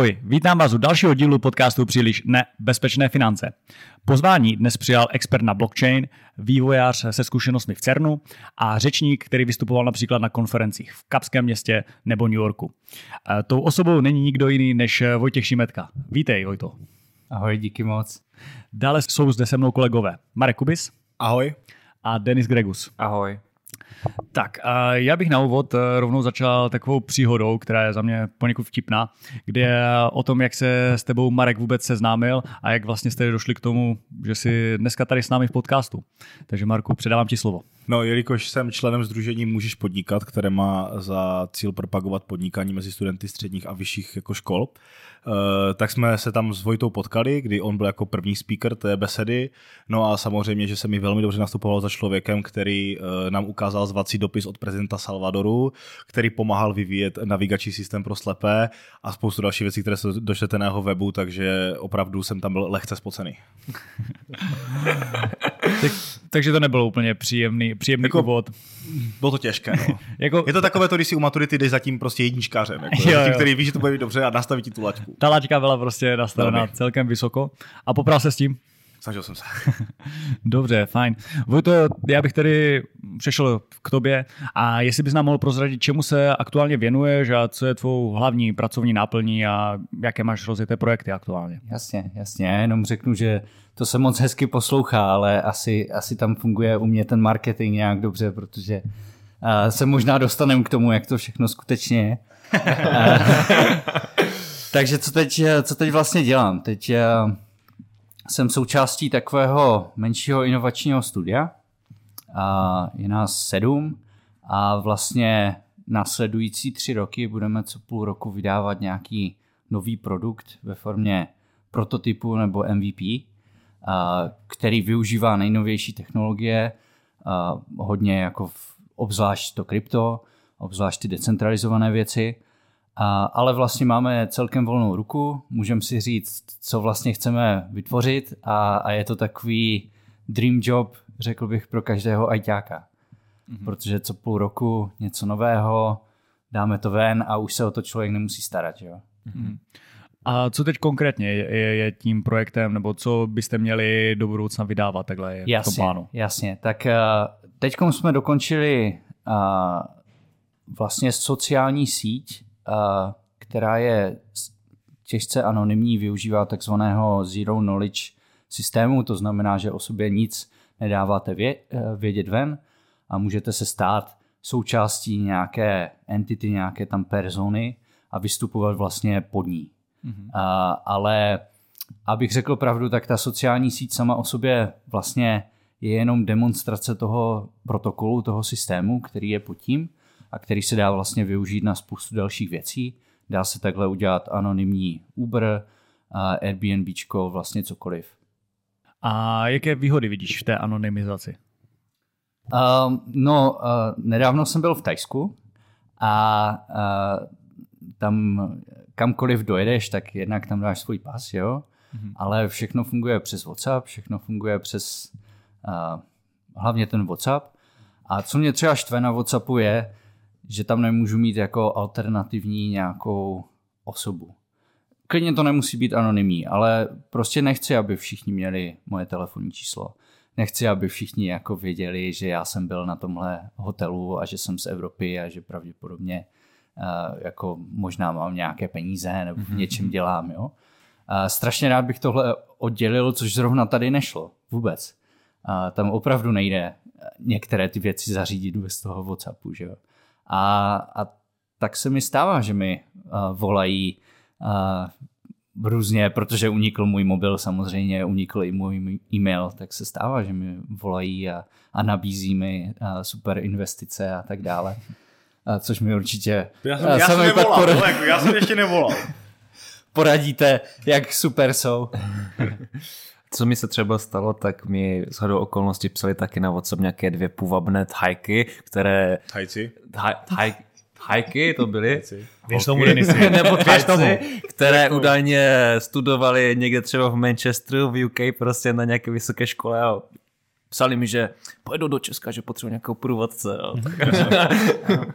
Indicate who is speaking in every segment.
Speaker 1: Ahoj, vítám vás u dalšího dílu podcastu Příliš nebezpečné finance. Pozvání dnes přijal expert na blockchain, vývojář se zkušenostmi v CERNu a řečník, který vystupoval například na konferencích v Kapském městě nebo New Yorku. Tou osobou není nikdo jiný než Vojtěch Šimetka. Vítej, Vojto.
Speaker 2: Ahoj, díky moc.
Speaker 1: Dále jsou zde se mnou kolegové Marek Kubis.
Speaker 3: Ahoj.
Speaker 1: A Denis Gregus.
Speaker 4: Ahoj.
Speaker 1: Tak, a já bych na úvod eh, rovnou začal takovou příhodou, která je za mě poněkud vtipná, kde o tom, jak se s tebou Marek vůbec seznámil a jak vlastně jste došli k tomu, že jsi dneska tady s námi v podcastu. Takže Marku, předávám ti slovo.
Speaker 3: No, jelikož jsem členem Združení Můžeš podnikat, které má za cíl propagovat podnikání mezi studenty středních a vyšších jako škol, Eh, tak jsme se tam s Vojtou potkali, kdy on byl jako první speaker té besedy. No a samozřejmě, že se mi velmi dobře nastupoval za člověkem, který eh, nám ukázal zvací dopis od prezidenta Salvadoru, který pomáhal vyvíjet navigační systém pro slepé a spoustu dalších věcí, které se došlete na jeho webu, takže opravdu jsem tam byl lehce spocený.
Speaker 1: tak, takže to nebylo úplně příjemný, příjemný jako, úvod.
Speaker 3: Bylo to těžké. No. jako, je to takové to, když si u maturity jdeš zatím prostě jedničkářem, jako, jo, jo. který ví, že to bude dobře a nastaví ti tu laťku.
Speaker 1: Ta laťka byla prostě nastavená celkem vysoko. A popral se s tím?
Speaker 3: Snažil jsem se.
Speaker 1: Dobře, fajn. Vojto, já bych tedy přešel k tobě a jestli bys nám mohl prozradit, čemu se aktuálně věnuješ a co je tvou hlavní pracovní náplní a jaké máš rozjeté projekty aktuálně.
Speaker 2: Jasně, jasně. Já jenom řeknu, že to se moc hezky poslouchá, ale asi, asi tam funguje u mě ten marketing nějak dobře, protože uh, se možná dostaneme k tomu, jak to všechno skutečně je. Takže co teď, co teď vlastně dělám? Teď eh, jsem součástí takového menšího inovačního studia. A je nás sedm a vlastně následující tři roky budeme co půl roku vydávat nějaký nový produkt ve formě prototypu nebo MVP, který využívá nejnovější technologie, hodně jako v, obzvlášť to krypto, obzvlášť ty decentralizované věci a, ale vlastně máme celkem volnou ruku, můžeme si říct, co vlastně chceme vytvořit a, a je to takový dream job, řekl bych, pro každého ajťáka. Mm-hmm. Protože co půl roku něco nového, dáme to ven a už se o to člověk nemusí starat. Jo? Mm-hmm.
Speaker 1: A co teď konkrétně je, je, je tím projektem, nebo co byste měli do budoucna vydávat takhle je jasně, v tom plánu?
Speaker 2: Jasně, tak uh, teď jsme dokončili uh, vlastně sociální síť, která je těžce anonymní, využívá takzvaného zero knowledge systému, to znamená, že o sobě nic nedáváte vě, eh, vědět ven a můžete se stát součástí nějaké entity, nějaké tam persony a vystupovat vlastně pod ní. Mm-hmm. A, ale abych řekl pravdu, tak ta sociální síť sama o sobě vlastně je jenom demonstrace toho protokolu, toho systému, který je pod tím a který se dá vlastně využít na spoustu dalších věcí. Dá se takhle udělat anonymní Uber, Airbnb, vlastně cokoliv.
Speaker 1: A jaké výhody vidíš v té anonymizaci?
Speaker 2: Uh, no, uh, nedávno jsem byl v Tajsku a uh, tam kamkoliv dojedeš, tak jednak tam dáš svůj pas, jo? Mm-hmm. Ale všechno funguje přes WhatsApp, všechno funguje přes uh, hlavně ten WhatsApp. A co mě třeba štve na WhatsAppu je, že tam nemůžu mít jako alternativní nějakou osobu. Klidně to nemusí být anonymní, ale prostě nechci, aby všichni měli moje telefonní číslo. Nechci, aby všichni jako věděli, že já jsem byl na tomhle hotelu a že jsem z Evropy a že pravděpodobně uh, jako možná mám nějaké peníze nebo v mhm, něčem mhm. dělám. Jo? Uh, strašně rád bych tohle oddělil, což zrovna tady nešlo vůbec. Uh, tam opravdu nejde některé ty věci zařídit bez toho WhatsAppu. Že jo? A, a tak se mi stává, že mi uh, volají uh, různě, protože unikl můj mobil samozřejmě, unikl i můj e-mail, tak se stává, že mi volají a, a nabízí mi uh, super investice a tak dále. Uh, což mi určitě...
Speaker 3: Já jsem, já jsem nevolal, no, jako já jsem ještě nevolal.
Speaker 2: Poradíte, jak super jsou.
Speaker 4: Co mi se třeba stalo, tak mi z hodou okolností psali taky na WhatsApp nějaké dvě půvabné thajky, které...
Speaker 3: Thajci?
Speaker 4: Thaj, hajky to byly.
Speaker 1: Věř tomu.
Speaker 4: Nebo thajci, které údajně studovali někde třeba v Manchesteru, v UK, prostě na nějaké vysoké škole a Psali mi, že pojedu do Česka, že potřebuji nějakou průvodce. Jo.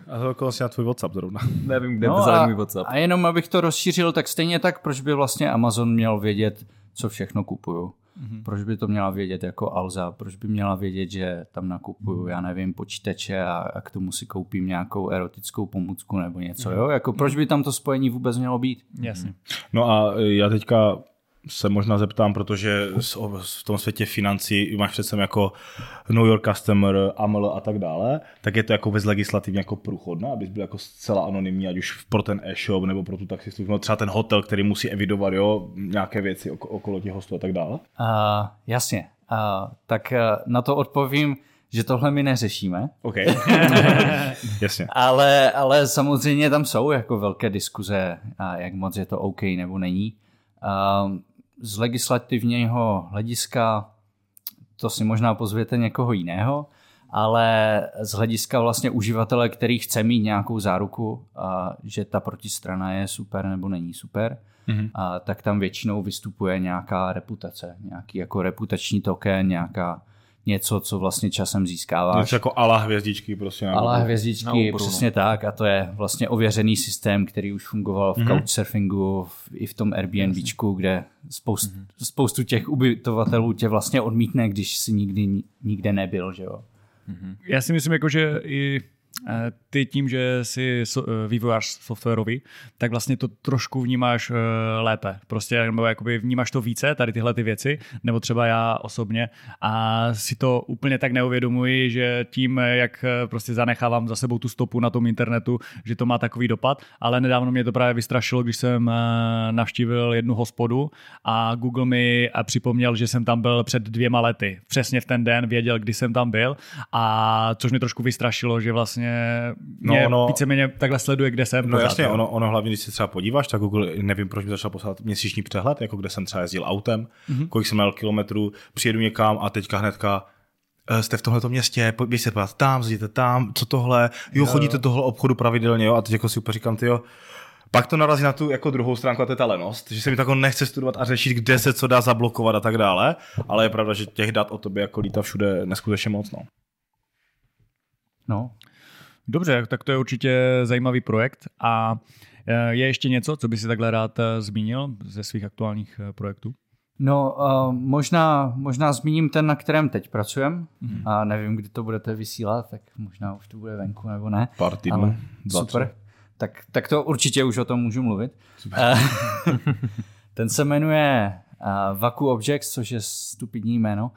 Speaker 3: A to jako na tvůj WhatsApp zrovna.
Speaker 4: Nevím, kde
Speaker 2: No
Speaker 4: vzali
Speaker 2: a,
Speaker 4: můj WhatsApp.
Speaker 2: a jenom abych to rozšířil, tak stejně tak, proč by vlastně Amazon měl vědět, co všechno kupuju. Mm-hmm. Proč by to měla vědět jako Alza? Proč by měla vědět, že tam nakupuju, já nevím, počítače a, a k tomu si koupím nějakou erotickou pomůcku nebo něco, jo? Jako proč by tam to spojení vůbec mělo být?
Speaker 1: Jasně.
Speaker 3: No a já teďka se možná zeptám, protože v tom světě financí máš přece jako New York Customer, AML a tak dále, tak je to jako bez legislativně jako průchodné, abys byl jako zcela anonymní, ať už pro ten e-shop nebo pro tu taxislužbu, no třeba ten hotel, který musí evidovat jo, nějaké věci okolo těch hostů a tak dále?
Speaker 2: Uh, jasně. Uh, tak uh, na to odpovím, že tohle my neřešíme.
Speaker 3: OK. Jasně.
Speaker 2: Ale, ale samozřejmě tam jsou jako velké diskuze, jak moc je to OK nebo není. Z legislativního hlediska to si možná pozvěte někoho jiného, ale z hlediska vlastně uživatele, který chce mít nějakou záruku, a že ta protistrana je super nebo není super, mm-hmm. a tak tam většinou vystupuje nějaká reputace, nějaký jako reputační token, nějaká něco, co vlastně časem získáváš.
Speaker 3: Něco jako ala hvězdičky prostě.
Speaker 2: ala hvězdičky,
Speaker 4: oboru,
Speaker 2: přesně tak a to je vlastně ověřený systém, který už fungoval v mm-hmm. couchsurfingu, v, i v tom Airbnbčku, kde spoust, mm-hmm. spoustu těch ubytovatelů tě vlastně odmítne, když si nikdy nikde nebyl, že jo.
Speaker 1: Mm-hmm. Já si myslím, jako, že i ty tím, že jsi vývojář softwarový, tak vlastně to trošku vnímáš lépe. Prostě nebo jakoby vnímáš to více, tady tyhle ty věci, nebo třeba já osobně a si to úplně tak neuvědomuji, že tím, jak prostě zanechávám za sebou tu stopu na tom internetu, že to má takový dopad, ale nedávno mě to právě vystrašilo, když jsem navštívil jednu hospodu a Google mi připomněl, že jsem tam byl před dvěma lety. Přesně v ten den věděl, kdy jsem tam byl a což mě trošku vystrašilo, že vlastně mě no, ono, víceméně takhle sleduje, kde jsem.
Speaker 3: No pořád, jasně, ono, ono hlavně, když se třeba podíváš, tak Google, nevím, proč mi začal poslat měsíční přehled, jako kde jsem třeba jezdil autem, mm-hmm. kolik jsem měl kilometrů, přijedu někam a teďka hnedka jste v tomhle městě, běž se podívat tam, zjděte tam, co tohle, jo, chodíte tohle obchodu pravidelně, jo, a teď jako si úplně říkám, ty jo, pak to narazí na tu jako druhou stránku a to je ta lenost, že se mi tako nechce studovat a řešit, kde se co dá zablokovat a tak dále, ale je pravda, že těch dat o tobě jako lítá všude neskutečně moc. No.
Speaker 2: no.
Speaker 1: Dobře, tak to je určitě zajímavý projekt. A je ještě něco, co by si takhle rád zmínil ze svých aktuálních projektů?
Speaker 2: No, uh, možná, možná zmíním ten, na kterém teď pracujem. Mm-hmm. A nevím, kdy to budete vysílat, tak možná už to bude venku nebo ne.
Speaker 3: Pár týdnů.
Speaker 2: Super. Tak, tak to určitě už o tom můžu mluvit. ten se jmenuje uh, Vaku Objects, což je stupidní jméno,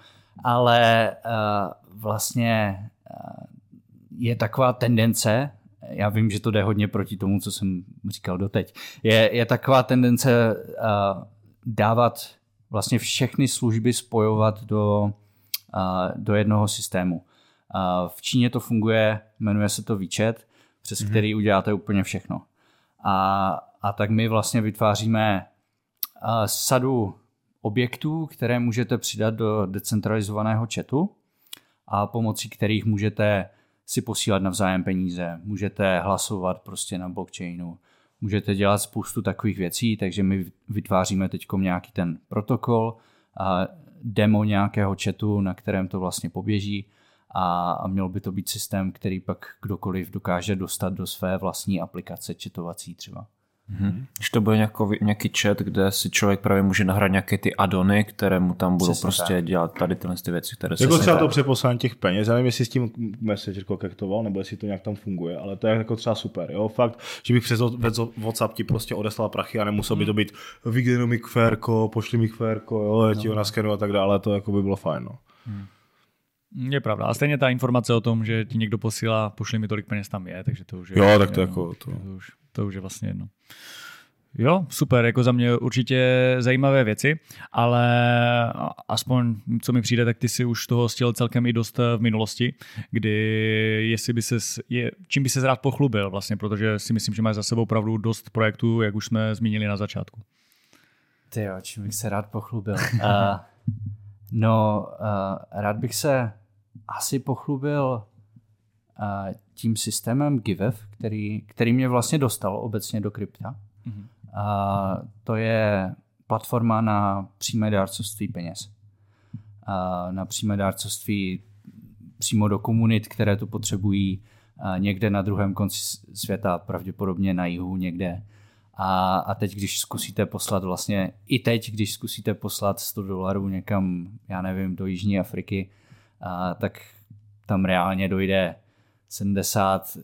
Speaker 2: ale uh, vlastně uh, je taková tendence, já vím, že to jde hodně proti tomu, co jsem říkal doteď, je, je taková tendence uh, dávat vlastně všechny služby spojovat do, uh, do jednoho systému. Uh, v Číně to funguje, jmenuje se to WeChat, přes mm-hmm. který uděláte úplně všechno. A, a tak my vlastně vytváříme uh, sadu objektů, které můžete přidat do decentralizovaného chatu a pomocí kterých můžete si posílat navzájem peníze, můžete hlasovat prostě na blockchainu, můžete dělat spoustu takových věcí, takže my vytváříme teď nějaký ten protokol, a demo nějakého chatu, na kterém to vlastně poběží. A, a měl by to být systém, který pak kdokoliv dokáže dostat do své vlastní aplikace chatovací třeba.
Speaker 4: Mm-hmm. Když to bude nějaký, nějaký chat, kde si člověk právě může nahrát nějaké ty adony, které mu tam budou Přesně prostě tak. dělat tady tyhle ty věci, které
Speaker 3: se Jako třeba to přeposlání těch peněz, já nevím, jestli s tím Messenger kontaktoval, nebo jestli to nějak tam funguje, ale to je jako třeba super, jo, fakt, že bych přes WhatsApp ti prostě odeslal prachy a nemusel by to být vygenuj mi kvérko, pošli mi kvérko, jo, já ti ho naskenu a tak dále, to jako by bylo fajn, no. Hmm.
Speaker 1: Je pravda. A stejně ta informace o tom, že ti někdo posílá, pošli mi tolik peněz tam je, takže to už je.
Speaker 3: Jo,
Speaker 1: vlastně
Speaker 3: tak to jako to.
Speaker 1: to už to už je vlastně jedno. Jo, super, jako za mě určitě zajímavé věci, ale aspoň co mi přijde, tak ty si už toho stěl celkem i dost v minulosti, kdy jestli by ses, je, čím by se rád pochlubil vlastně, protože si myslím, že máš za sebou opravdu dost projektů, jak už jsme zmínili na začátku.
Speaker 2: Ty jo, čím bych se rád pochlubil. uh, no, uh, rád bych se asi pochlubil tím systémem GiveF, který, který mě vlastně dostal obecně do krypta. Mm-hmm. A to je platforma na přímé dárcovství peněz. na přímé dárcovství přímo do komunit, které to potřebují někde na druhém konci světa, pravděpodobně na jihu někde. A, a teď, když zkusíte poslat vlastně, i teď, když zkusíte poslat 100 dolarů někam, já nevím, do Jižní Afriky, a, tak tam reálně dojde 70,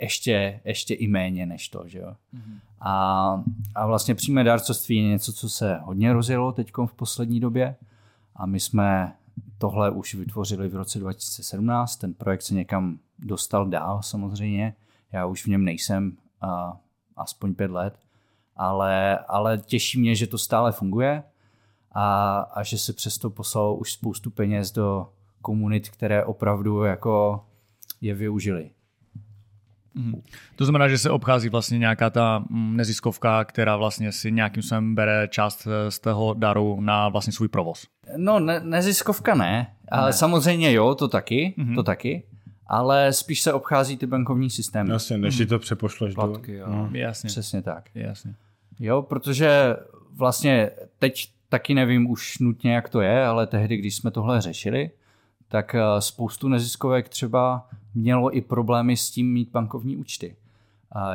Speaker 2: ještě, ještě i méně než to, že jo. Mm-hmm. A, a vlastně přímé dárcovství je něco, co se hodně rozjelo teď v poslední době a my jsme tohle už vytvořili v roce 2017, ten projekt se někam dostal dál samozřejmě, já už v něm nejsem a, aspoň pět let, ale, ale těší mě, že to stále funguje a, a že se přesto poslalo už spoustu peněz do komunit, které opravdu jako je využili.
Speaker 1: Mm. To znamená, že se obchází vlastně nějaká ta mm, neziskovka, která vlastně si nějakým způsobem bere část eh, z toho daru na vlastně svůj provoz.
Speaker 2: No, ne, neziskovka ne, ale ne. samozřejmě jo, to taky, mm-hmm. to taky, ale spíš se obchází ty bankovní systémy.
Speaker 3: Jasně, než mm-hmm. to přepošleš
Speaker 2: Platky, do... jo. No.
Speaker 1: Jasně.
Speaker 2: Přesně tak.
Speaker 1: Jasně.
Speaker 2: Jo, protože vlastně teď taky nevím už nutně, jak to je, ale tehdy, když jsme tohle řešili, tak eh, spoustu neziskovek třeba mělo i problémy s tím mít bankovní účty.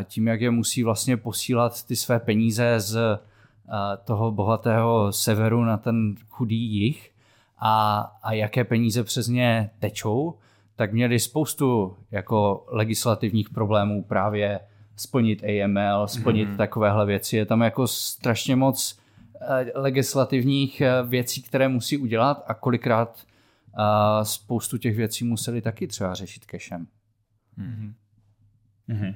Speaker 2: Tím, jak je musí vlastně posílat ty své peníze z eh, toho bohatého severu na ten chudý jich a, a jaké peníze přes ně tečou, tak měli spoustu jako legislativních problémů právě splnit AML, splnit mm-hmm. takovéhle věci. Je tam jako strašně moc eh, legislativních věcí, které musí udělat a kolikrát a spoustu těch věcí museli taky třeba řešit cashem. Mm-hmm.
Speaker 3: Mm-hmm.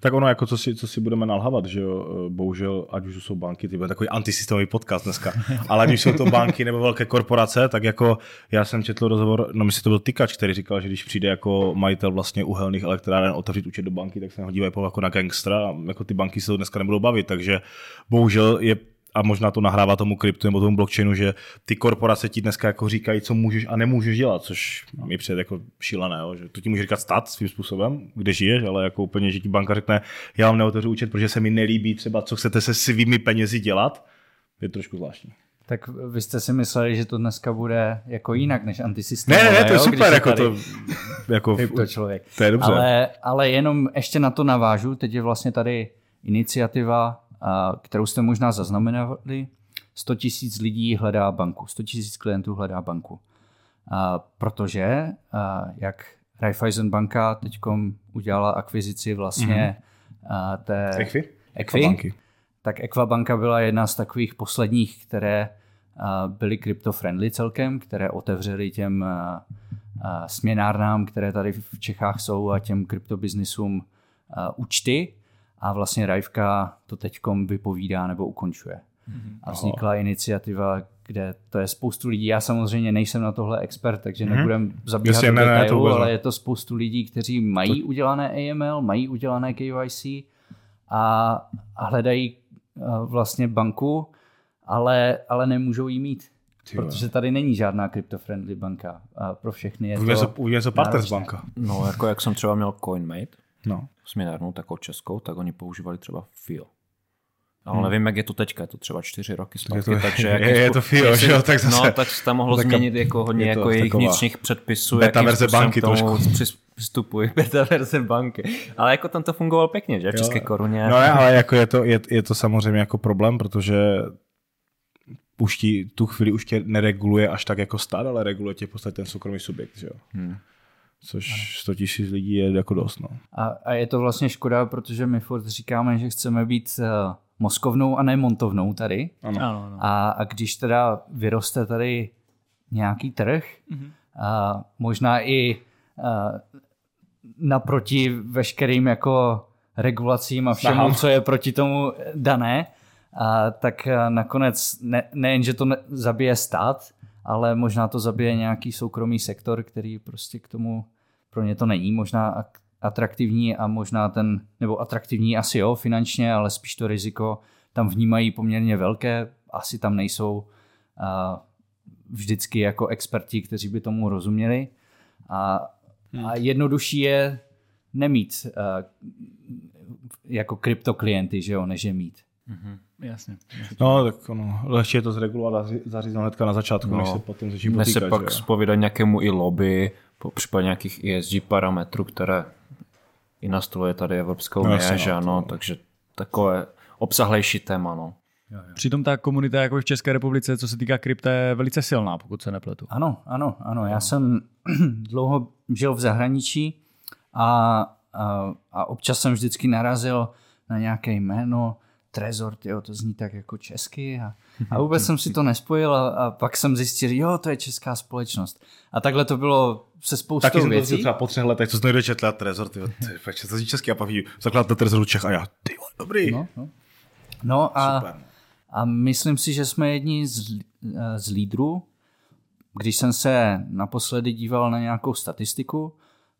Speaker 3: Tak ono, jako co si, co si budeme nalhávat, že jo, bohužel, ať už jsou banky, ty bude takový antisystémový podcast dneska, ale ať už jsou to banky nebo velké korporace, tak jako já jsem četl rozhovor, no myslím, to byl Tykač, který říkal, že když přijde jako majitel vlastně uhelných elektráren otevřít účet do banky, tak se ho dívají jako na gangstra a jako ty banky se to dneska nebudou bavit, takže bohužel je a možná to nahrává tomu kryptu nebo tomu blockchainu, že ty korporace ti dneska jako říkají, co můžeš a nemůžeš dělat, což mi přijde jako šílené, jo? že to ti může říkat stát svým způsobem, kde žiješ, ale jako úplně, že ti banka řekne, já vám neotevřu účet, protože se mi nelíbí třeba, co chcete se svými penězi dělat, je trošku zvláštní.
Speaker 2: Tak vy jste si mysleli, že to dneska bude jako jinak než antisystém.
Speaker 3: Ne, ne, ne, to je jo, super, jako to, jako,
Speaker 2: to člověk.
Speaker 3: To je dobře.
Speaker 2: Ale, ale jenom ještě na to navážu, teď je vlastně tady iniciativa kterou jste možná zaznamenali, 100 tisíc lidí hledá banku, 100 tisíc klientů hledá banku. Protože, jak Raiffeisen banka teď udělala akvizici vlastně mm-hmm. té
Speaker 3: Equi,
Speaker 2: Equi tak Equabanka byla jedna z takových posledních, které byly crypto-friendly celkem, které otevřely těm směnárnám, které tady v Čechách jsou a těm kryptobiznisům účty a vlastně Rajvka to teď vypovídá nebo ukončuje. Mm-hmm. A vznikla oh. iniciativa, kde to je spoustu lidí. Já samozřejmě nejsem na tohle expert, takže mm-hmm. nebudem zabíhat do detailu, ale je to spoustu lidí, kteří mají to... udělané AML, mají udělané KYC a, a hledají uh, vlastně banku, ale, ale nemůžou jí mít. Tyhle. Protože tady není žádná crypto-friendly banka. A pro všechny je
Speaker 3: to... Uvidíme se Partners banka.
Speaker 4: No, jako jak jsem třeba měl CoinMate,
Speaker 3: no.
Speaker 4: směnárnou takovou českou, tak oni používali třeba FIO. Ale hmm. nevím, jak je to teďka, je to třeba čtyři roky zpátky,
Speaker 3: je
Speaker 4: to, takže...
Speaker 3: Je, je, je to FIO, že jo, tak zase...
Speaker 4: No, tak se tam mohlo změnit jako hodně je jako jejich vnitřních předpisů,
Speaker 3: beta verze banky
Speaker 4: tomu
Speaker 3: trošku.
Speaker 4: přistupují, beta verze banky. Ale jako tam to fungovalo pěkně, že, v české koruně.
Speaker 3: No ale jako je to, je, je to samozřejmě jako problém, protože už ti, tu chvíli už tě nereguluje až tak jako stát, ale reguluje tě v podstatě ten soukromý subjekt, že jo. Hmm. Což 100 tisíc lidí je jako dost. No.
Speaker 2: A, a je to vlastně škoda, protože my furt říkáme, že chceme být uh, moskovnou a ne montovnou tady.
Speaker 3: Ano.
Speaker 1: ano, ano.
Speaker 2: A, a když teda vyroste tady nějaký trh, mm-hmm. a možná i uh, naproti veškerým jako regulacím a všemu, Aha. co je proti tomu dané, a tak nakonec ne, nejen, že to ne, zabije stát, ale možná to zabije nějaký soukromý sektor, který prostě k tomu pro ně to není možná atraktivní a možná ten, nebo atraktivní asi jo finančně, ale spíš to riziko tam vnímají poměrně velké, asi tam nejsou a vždycky jako experti, kteří by tomu rozuměli a, hmm. a jednodušší je nemít uh, jako kryptoklienty, že jo, než je mít.
Speaker 1: Jasně.
Speaker 3: No, tak ono, lehčí je to zregulovat a zaříznout hnedka na začátku, no. než se potom začít
Speaker 4: Dnes se
Speaker 3: potýkat.
Speaker 4: pak
Speaker 3: že jo.
Speaker 4: spovídat nějakému i lobby, po případě nějakých ESG parametrů, které i nastoluje tady Evropská unie,
Speaker 3: jasně, no,
Speaker 4: že ano,
Speaker 3: to-
Speaker 4: takže takové obsahlejší téma, no.
Speaker 1: Přitom ta komunita jako v České republice, co se týká krypta, je velice silná, pokud se nepletu.
Speaker 2: Ano, ano, ano. Já jsem dlouho žil v zahraničí a, a, a občas jsem vždycky narazil na nějaké jméno, Trezor, tyjo, to zní tak jako česky a, a vůbec jsem si to nespojil a, a pak jsem zjistil, jo, to je česká společnost. A takhle to bylo se spoustou
Speaker 3: Taky
Speaker 2: věcí.
Speaker 3: zjistil třeba po třech letech, co jsem někde četl, a Trezor, ty, ty to zní český a pak vidím, zakladatel Trezoru Čech a já, ty dobrý.
Speaker 2: No, no. no a,
Speaker 3: Super.
Speaker 2: a myslím si, že jsme jedni z, eh, z lídrů. Když jsem se naposledy díval na nějakou statistiku,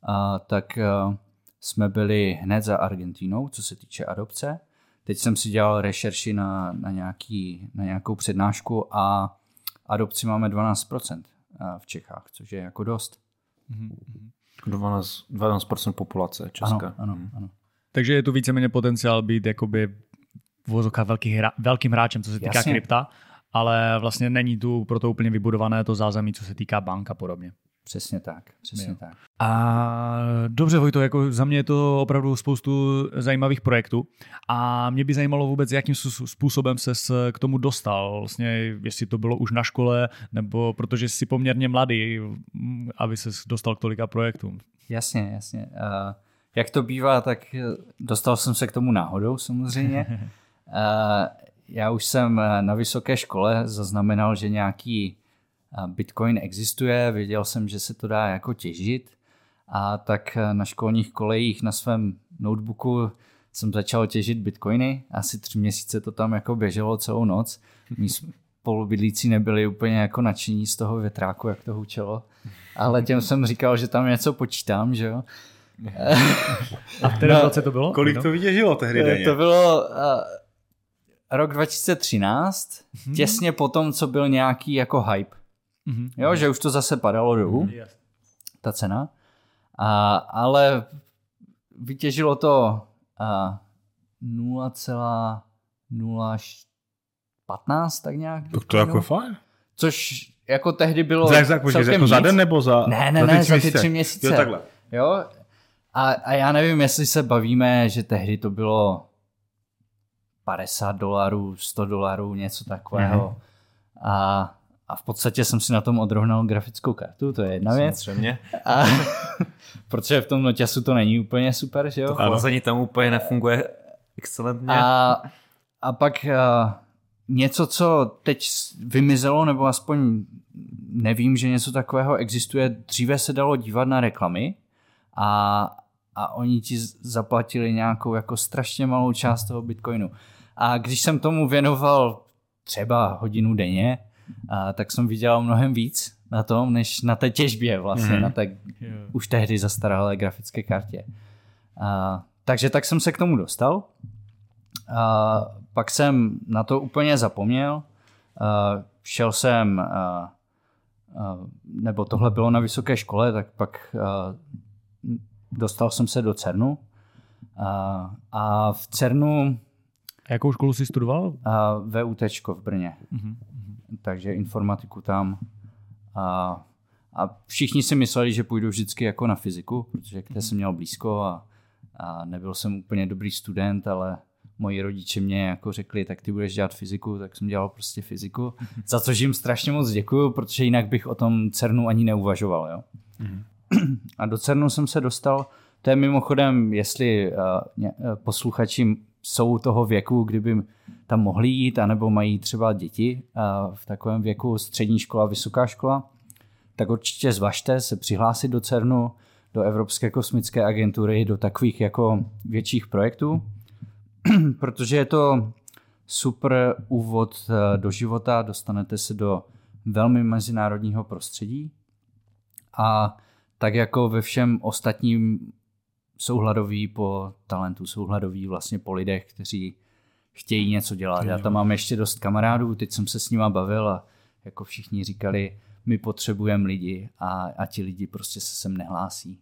Speaker 2: a, tak a, jsme byli hned za Argentínou, co se týče adopce. Teď jsem si dělal rešerši na, na, nějaký, na nějakou přednášku a adopci máme 12% a, v Čechách, což je jako dost.
Speaker 4: 12, 12% populace česká.
Speaker 2: Ano, ano, ano.
Speaker 1: Takže je tu víceméně potenciál být jakoby v velký hra, velkým hráčem, co se týká
Speaker 2: Jasně.
Speaker 1: krypta, ale vlastně není tu proto úplně vybudované to zázemí, co se týká bank a podobně.
Speaker 2: Přesně tak, přesně
Speaker 1: Jo.
Speaker 2: tak.
Speaker 1: A dobře, Vojto, jako za mě je to opravdu spoustu zajímavých projektů a mě by zajímalo vůbec, jakým způsobem se k tomu dostal. Vlastně, jestli to bylo už na škole, nebo protože jsi poměrně mladý, mm, aby se dostal k tolika projektům.
Speaker 2: Jasně, jasně. Uh, jak to bývá, tak eh, dostal jsem se k tomu náhodou samozřejmě. Uh, já už jsem eh, na vysoké škole zaznamenal, že nějaký Bitcoin existuje, věděl jsem, že se to dá jako těžit a tak eh, na školních kolejích na svém notebooku jsem začal těžit bitcoiny. Asi tři měsíce to tam jako běželo celou noc. Mí spolubydlící nebyli úplně jako nadšení z toho větráku, jak to hučelo. Ale těm jsem říkal, že tam něco počítám, že jo.
Speaker 1: A v kterém roce to bylo?
Speaker 3: Kolik to vytěžilo tehdy denně?
Speaker 2: Eh, To bylo uh, rok 2013, těsně po tom, co byl nějaký jako hype.
Speaker 1: Mhm.
Speaker 2: Jo, že už to zase padalo dolů,
Speaker 1: Yes.
Speaker 2: ta cena. A, ale vytěžilo to uh, 0,015 tak nějak.
Speaker 3: Tak to je jako fajn.
Speaker 2: Což jako tehdy bylo
Speaker 3: Za, za,
Speaker 2: celkem
Speaker 3: jako za den nebo za
Speaker 2: Ne, ne,
Speaker 3: za
Speaker 2: ne,
Speaker 3: tři
Speaker 2: za ty
Speaker 3: měsíce?
Speaker 2: tři měsíce.
Speaker 3: Jo, takhle.
Speaker 2: Jo? A, a já nevím, jestli se bavíme, že tehdy to bylo 50 dolarů, 100 dolarů, něco takového.
Speaker 3: Mhm.
Speaker 2: A, a v podstatě jsem si na tom odrohnal grafickou kartu, to je jedna věc.
Speaker 4: Samozřejmě.
Speaker 2: A, protože v tom noťasu to není úplně super, že jo?
Speaker 4: Chlazení tam úplně nefunguje excelentně.
Speaker 2: A, a pak a, něco, co teď vymizelo, nebo aspoň nevím, že něco takového existuje, dříve se dalo dívat na reklamy a, a oni ti zaplatili nějakou jako strašně malou část toho bitcoinu. A když jsem tomu věnoval třeba hodinu denně, a, tak jsem vydělal mnohem víc na tom, než na té těžbě vlastně,
Speaker 3: Mhm.
Speaker 2: na té už tehdy zastaralé grafické kartě. A, takže tak jsem se k tomu dostal. A pak jsem na to úplně zapomněl. A šel jsem, a, a, nebo tohle bylo na vysoké škole, tak pak a, dostal jsem se do CERNu. A, a v CERNu
Speaker 1: A jakou školu jsi studoval?
Speaker 2: a VUT v Brně. Takže informatiku tam. A, a všichni si mysleli, že půjdu vždycky jako na fyziku, protože k té jsem měl blízko a, a nebyl jsem úplně dobrý student, ale moji rodiče mě jako řekli, tak ty budeš dělat fyziku, tak jsem dělal prostě fyziku, za což jim strašně moc děkuju, protože jinak bych o tom CERNu ani neuvažoval. Jo? A do CERNu jsem se dostal, to je mimochodem, jestli uh, ně, uh, posluchači jsou toho věku, kdyby tam mohli jít, anebo mají třeba děti v takovém věku střední škola, vysoká škola, tak určitě zvažte se přihlásit do CERNu, do Evropské kosmické agentury, do takových jako větších projektů, protože je to super úvod eh, do života, dostanete se do velmi mezinárodního prostředí. A tak jako ve všem ostatním jsou hladoví po talentu, jsou hladoví vlastně po lidech, kteří chtějí něco dělat. Já tam mám ještě dost kamarádů, teď jsem se s nima bavil a jako všichni říkali, my potřebujeme lidi a, a ti lidi prostě se sem nehlásí.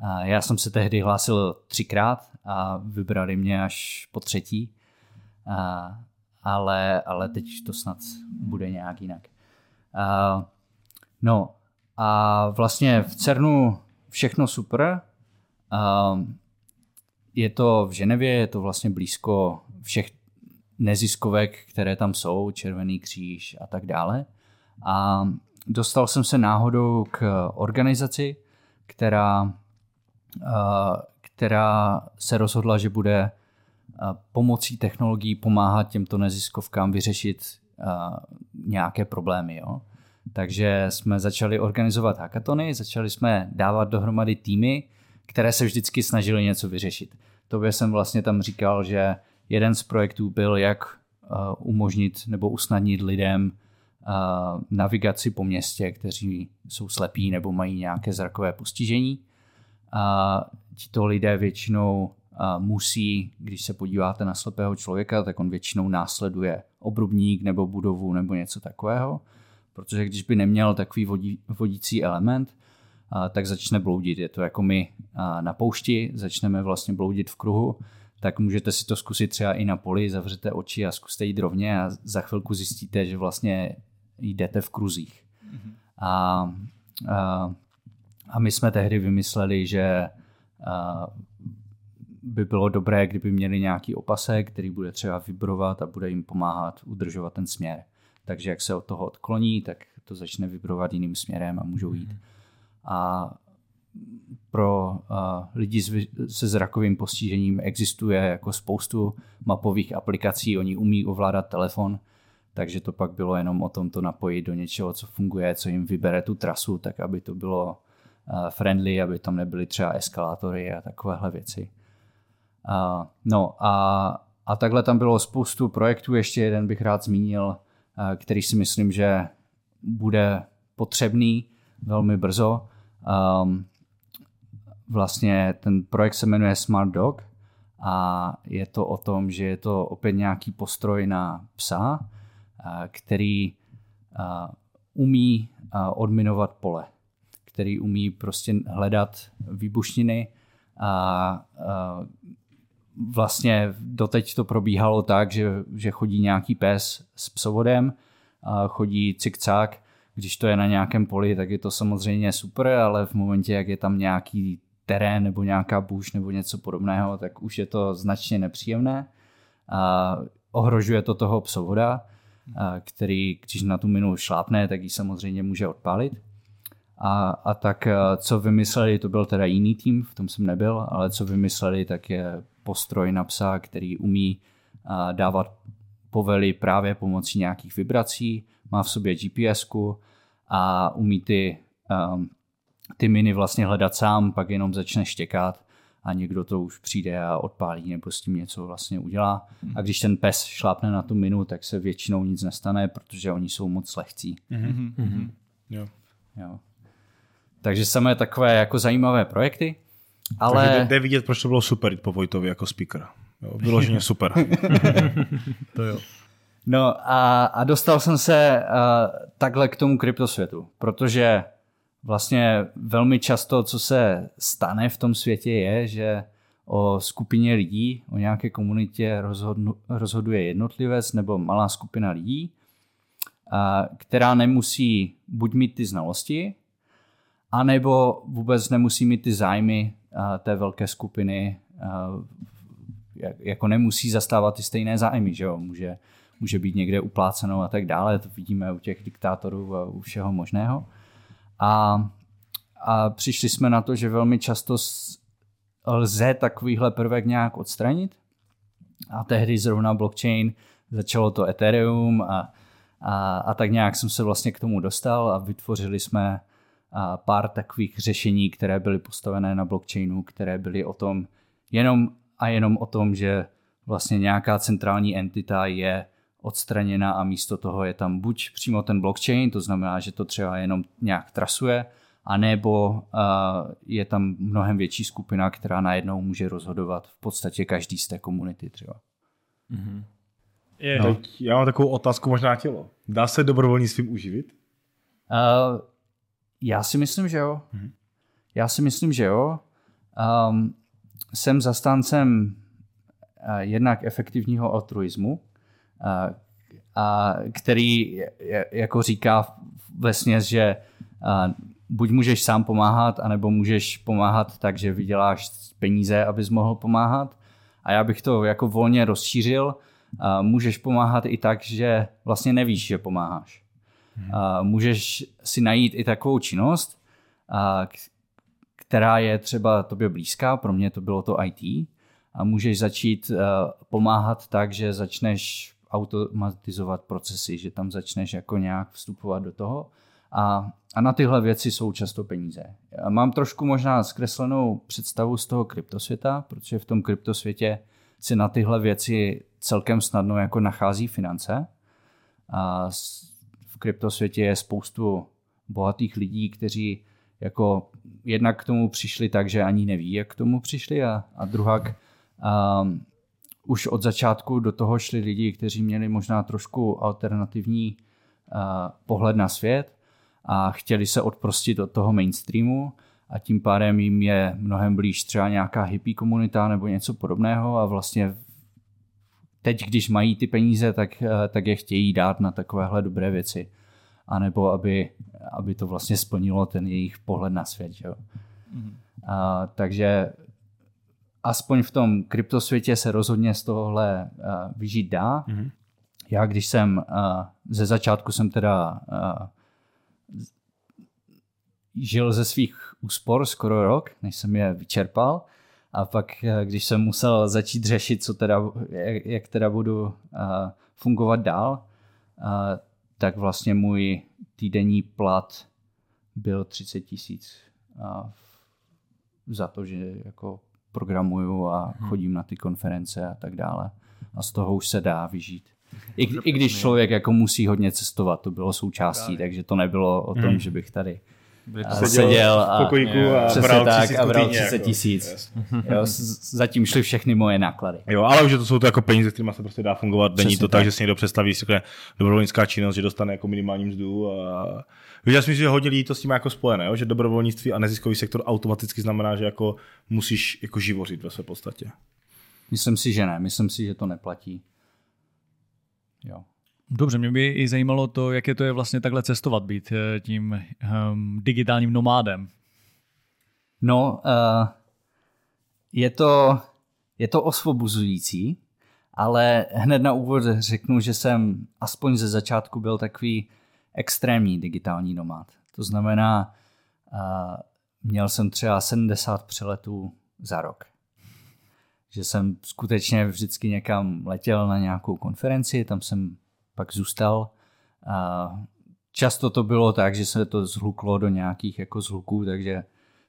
Speaker 2: A já jsem se tehdy hlásil třikrát a vybrali mě až po třetí. A, ale, ale teď to snad bude nějak jinak. A, no a vlastně v CERNu všechno super. A, je to v Ženevě, je to vlastně blízko všech neziskovek, které tam jsou, Červený kříž a tak dále. A dostal jsem se náhodou k organizaci, která, která se rozhodla, že bude pomocí technologií pomáhat těmto neziskovkám vyřešit nějaké problémy. Jo? Takže jsme začali organizovat hackatony, začali jsme dávat dohromady týmy, které se vždycky snažili něco vyřešit. Tobě jsem vlastně tam říkal, že jeden z projektů byl, jak umožnit nebo usnadnit lidem navigaci po městě, kteří jsou slepí nebo mají nějaké zrakové postižení. A tito lidé většinou musí, když se podíváte na slepého člověka, tak on většinou následuje obrubník nebo budovu nebo něco takového, protože když by neměl takový vodí, vodící element, tak začne bloudit. Je to jako my na poušti, začneme vlastně bloudit v kruhu, tak můžete si to zkusit třeba i na poli, zavřete oči a zkuste jít rovně a za chvilku zjistíte, že vlastně jdete v kruzích. Mm-hmm. A, a, a my jsme tehdy vymysleli, že a, by bylo dobré, kdyby měli nějaký opasek, který bude třeba vibrovat a bude jim pomáhat udržovat ten směr. Takže jak se od toho odkloní, tak to začne vibrovat jiným směrem a můžou jít. Mhm. A pro lidi se zrakovým postižením existuje jako spoustu mapových aplikací, oni umí ovládat telefon, takže to pak bylo jenom o tom to napojit do něčeho, co funguje, co jim vybere tu trasu, tak aby to bylo friendly, aby tam nebyly třeba eskalátory a takovéhle věci. No a, a takhle tam bylo spoustu projektů, ještě jeden bych rád zmínil, který si myslím, že bude potřebný velmi brzo. Um, vlastně ten projekt se jmenuje Smart Dog a je to o tom, že je to opět nějaký postroj na psa, který umí odminovat pole, který umí prostě hledat výbušniny a vlastně doteď to probíhalo tak, že, že chodí nějaký pes s psovodem, chodí cikcák, když to je na nějakém poli, tak je to samozřejmě super, ale v momentě, jak je tam nějaký terén nebo nějaká bůž nebo něco podobného, tak už je to značně nepříjemné. A ohrožuje to toho psovoda, který, když na tu minu šlápne, tak ji samozřejmě může odpálit. A, a tak co vymysleli, to byl teda jiný tým, v tom jsem nebyl, ale co vymysleli, tak je postroj na psa, který umí dávat povely právě pomocí nějakých vibrací, má v sobě gps a umí ty um, ty miny vlastně hledat sám, pak jenom začne štěkat a někdo to už přijde a odpálí nebo s tím něco vlastně udělá. A když ten pes šlápne na tu minu, tak se většinou nic nestane, protože oni jsou moc lehcí. Mm-hmm. Mm-hmm. Jo. Jo. Takže samé takové jako zajímavé projekty. Ale...
Speaker 3: Takže jde vidět, proč to bylo super po Vojtovi jako speaker. Jo, vyloženě super.
Speaker 2: to jo. No a, a dostal jsem se uh, takhle k tomu kryptosvětu, protože vlastně velmi často, co se stane v tom světě, je, že o skupině lidí, o nějaké komunitě rozhodnu, rozhoduje jednotlivec nebo malá skupina lidí, a, která nemusí buď mít ty znalosti, anebo vůbec nemusí mít ty zájmy a, té velké skupiny, jako nemusí zastávat ty stejné zájmy, že jo? Může, může být někde uplácenou a tak dále, to vidíme u těch diktátorů a u všeho možného. A, a přišli jsme na to, že velmi často lze takovýhle prvek nějak odstranit. A tehdy zrovna blockchain, začalo to Ethereum a, a, a tak nějak jsem se vlastně k tomu dostal a vytvořili jsme a pár takových řešení, které byly postavené na blockchainu, které byly o tom jenom a jenom o tom, že vlastně nějaká centrální entita je odstraněna a místo toho je tam buď přímo ten blockchain, to znamená, že to třeba jenom nějak trasuje, anebo uh, je tam mnohem větší skupina, která najednou může rozhodovat v podstatě každý z té komunity třeba. Mm-hmm.
Speaker 3: Je. No. Já mám takovou otázku možná tělo. Dá se dobrovolnictvím uživit? Uh,
Speaker 2: já si myslím, že jo. Mm-hmm. Já si myslím, že jo. Um, jsem zastáncem jednak efektivního altruismu, a, a který jako říká směs, že a, buď můžeš sám pomáhat, anebo můžeš pomáhat tak, že vyděláš peníze, abys mohl pomáhat. A já bych to jako volně rozšířil. Můžeš pomáhat i tak, že vlastně nevíš, že pomáháš. Hmm. A můžeš si najít i takovou činnost, a, která je třeba tobě blízká, pro mě to bylo to IT, a můžeš začít uh, pomáhat tak, že začneš automatizovat procesy, že tam začneš jako nějak vstupovat do toho a, a na tyhle věci jsou často peníze. Já mám trošku možná zkreslenou představu z toho kryptosvěta, protože v tom kryptosvětě si na tyhle věci celkem snadno jako nachází finance. A v kryptosvětě je spoustu bohatých lidí, kteří jako jednak k tomu přišli tak, že ani neví, jak k tomu přišli a, a druhak um, už od začátku do toho šli lidi, kteří měli možná trošku alternativní uh, pohled na svět a chtěli se odprostit od toho mainstreamu a tím pádem jim je mnohem blíž třeba nějaká hippie komunita nebo něco podobného a vlastně teď, když mají ty peníze, tak, tak je chtějí dát na takovéhle dobré věci. A nebo aby, aby to vlastně splnilo ten jejich pohled na svět. Jo. Mm-hmm. A, takže aspoň v tom kryptosvětě se rozhodně z tohohle uh, vyžít dá. Mm-hmm. Já když jsem, uh, ze začátku jsem teda uh, žil ze svých úspor skoro rok, než jsem je vyčerpal. A pak, když jsem musel začít řešit, co teda, jak, jak teda budu uh, fungovat dál, uh, tak vlastně můj týdenní plat byl 30 tisíc za to, že jako programuju a hmm. chodím na ty konference a tak dále. A z toho už se dá vyžít. I, I když člověk jako musí hodně cestovat, to bylo součástí, takže to nebylo o tom, hmm. že bych tady seděl, seděl a,
Speaker 3: a,
Speaker 2: bral tak, a bral 30 jako, tisíc. Jako, jo, zatím šly všechny moje náklady.
Speaker 3: Jo, ale už to jsou to jako peníze, kterými se prostě dá fungovat. Není to tak, tak, že si někdo představí si dobrovolnická činnost, že dostane jako minimální mzdu a Víš, já si myslím, že hodně lidí to s tím jako spojené, jo? že dobrovolnictví a neziskový sektor automaticky znamená, že jako musíš jako živořit ve své podstatě.
Speaker 2: Myslím si, že ne. Myslím si, že to neplatí. Jo.
Speaker 1: Dobře, mě by i zajímalo to, jaké to je vlastně takhle cestovat, být eh, tím um, digitálním nomádem.
Speaker 2: No, uh, je, to, je to osvobozující, ale hned na úvod řeknu, že jsem aspoň ze začátku byl takový extrémní digitální nomád. To znamená, uh, měl jsem třeba 70 přeletů za rok. Že jsem skutečně vždycky někam letěl na nějakou konferenci, tam jsem pak zůstal. Uh, často to bylo tak, že se to zhluklo do nějakých jako zhluků, takže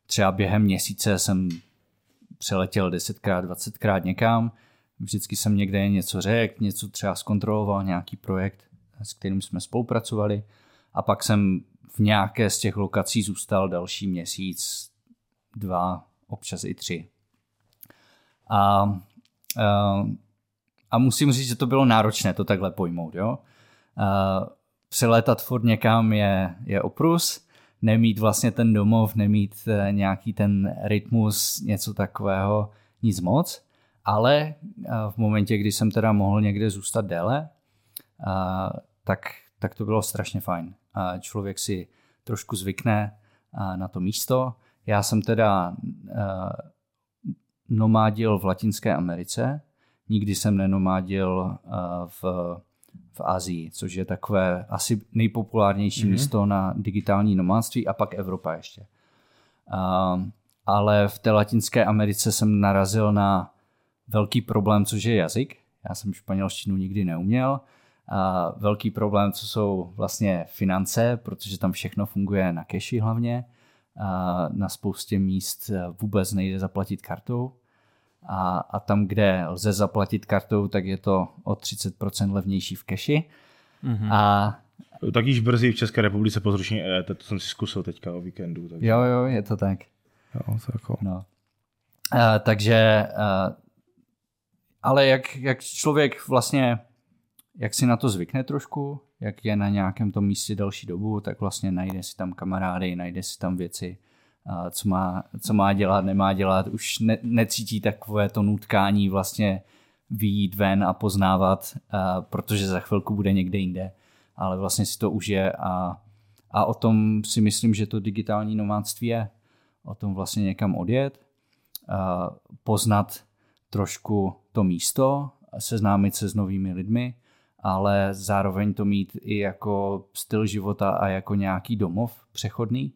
Speaker 2: třeba během měsíce jsem přeletěl 10krát, 20krát někam, vždycky jsem někde něco řekl, něco třeba zkontroloval, nějaký projekt, s kterým jsme spolupracovali a pak jsem v nějaké z těch lokací zůstal další měsíc, dva, občas i tři. A, a, a musím říct, že to bylo náročné to takhle pojmout. Jo? A, přelétat furt někam je, je oprus, nemít vlastně ten domov, nemít eh, nějaký ten rytmus, něco takového, nic moc. Ale eh, v momentě, kdy jsem teda mohl někde zůstat déle, tak, tak to bylo strašně fajn. Člověk si trošku zvykne na to místo. Já jsem teda nomádil v Latinské Americe, nikdy jsem nenomádil v, v Asii, což je takové asi nejpopulárnější mm-hmm. místo na digitální nomádství a pak Evropa ještě. Ale v té Latinské Americe jsem narazil na velký problém, což je jazyk. Já jsem španělštinu nikdy neuměl a velký problém, co jsou vlastně finance, protože tam všechno funguje na keši hlavně. A na spoustě míst vůbec nejde zaplatit kartou. A, a tam, kde lze zaplatit kartou, tak je to o 30% levnější v keši. Mm-hmm. A
Speaker 3: tak již brzy v České republice po zrušení EET, to jsem si zkusil teďka o víkendu.
Speaker 2: Takže... Jo, jo, je to tak.
Speaker 3: Jo, to jako...
Speaker 2: no. A, takže, a, ale jak, jak člověk vlastně jak si na to zvykne trošku, jak je na nějakém tom místě další dobu, tak vlastně najde si tam kamarády, najde si tam věci, co má, co má dělat, nemá dělat, už ne, necítí takové to nutkání vlastně vyjít ven a poznávat, protože za chvilku bude někde jinde, ale vlastně si to užije a, a o tom si myslím, že to digitální nomádství je. O tom vlastně někam odjet, poznat trošku to místo, seznámit se s novými lidmi, ale zároveň to mít i jako styl života a jako nějaký domov přechodný.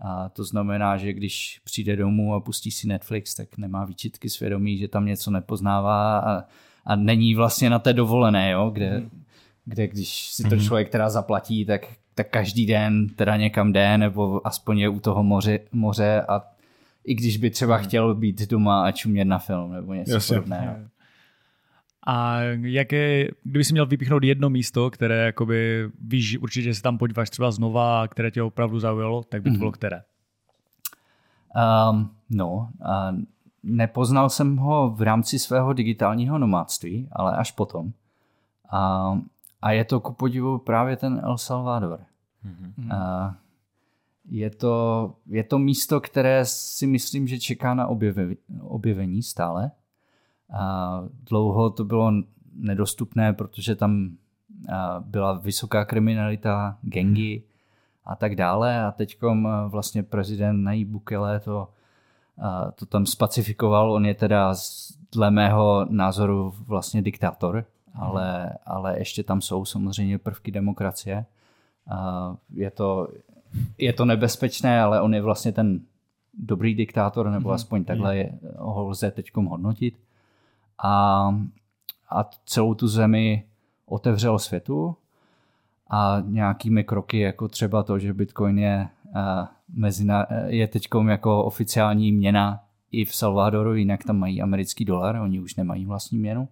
Speaker 2: A to znamená, že když přijde domů a pustí si Netflix, tak nemá výčitky svědomí, že tam něco nepoznává a, a není vlastně na té dovolené, jo? Kde, mm. kde když si to mhm. člověk teda zaplatí, tak, tak každý den teda někam jde, nebo aspoň je u toho moře, moře a i když by třeba mhm. chtěl být doma a čumět na film nebo něco Jasně. podobného.
Speaker 1: A jaké, kdyby si měl vypíchnout jedno místo, které jakoby víš určitě, že se tam podíváš třeba znova, které tě opravdu zaujalo, tak by to mhm. bylo které?
Speaker 2: Um, no, uh, nepoznal jsem ho v rámci svého digitálního nomádství, ale až potom. Uh, a je to ku podivu právě ten El Salvador. Mm-hmm. Uh, je, to, je to místo, které si myslím, že čeká na objevení, objevení stále. A dlouho to bylo nedostupné, protože tam byla vysoká kriminalita, gengy a tak dále. A teď vlastně prezident Nayib Bukele to, to tam spacifikoval. On je teda dle mého názoru vlastně diktátor, ale, ale ještě tam jsou samozřejmě prvky demokracie. Je to, je to nebezpečné, ale on je vlastně ten dobrý diktátor, nebo mhm. aspoň takhle je, ho lze teď hodnotit a, a celou tu zemi otevřel světu a nějakými kroky, jako třeba to, že Bitcoin je, uh, mezina, je teď jako oficiální měna i v Salvadoru, jinak tam mají americký dolar, oni už nemají vlastní měnu,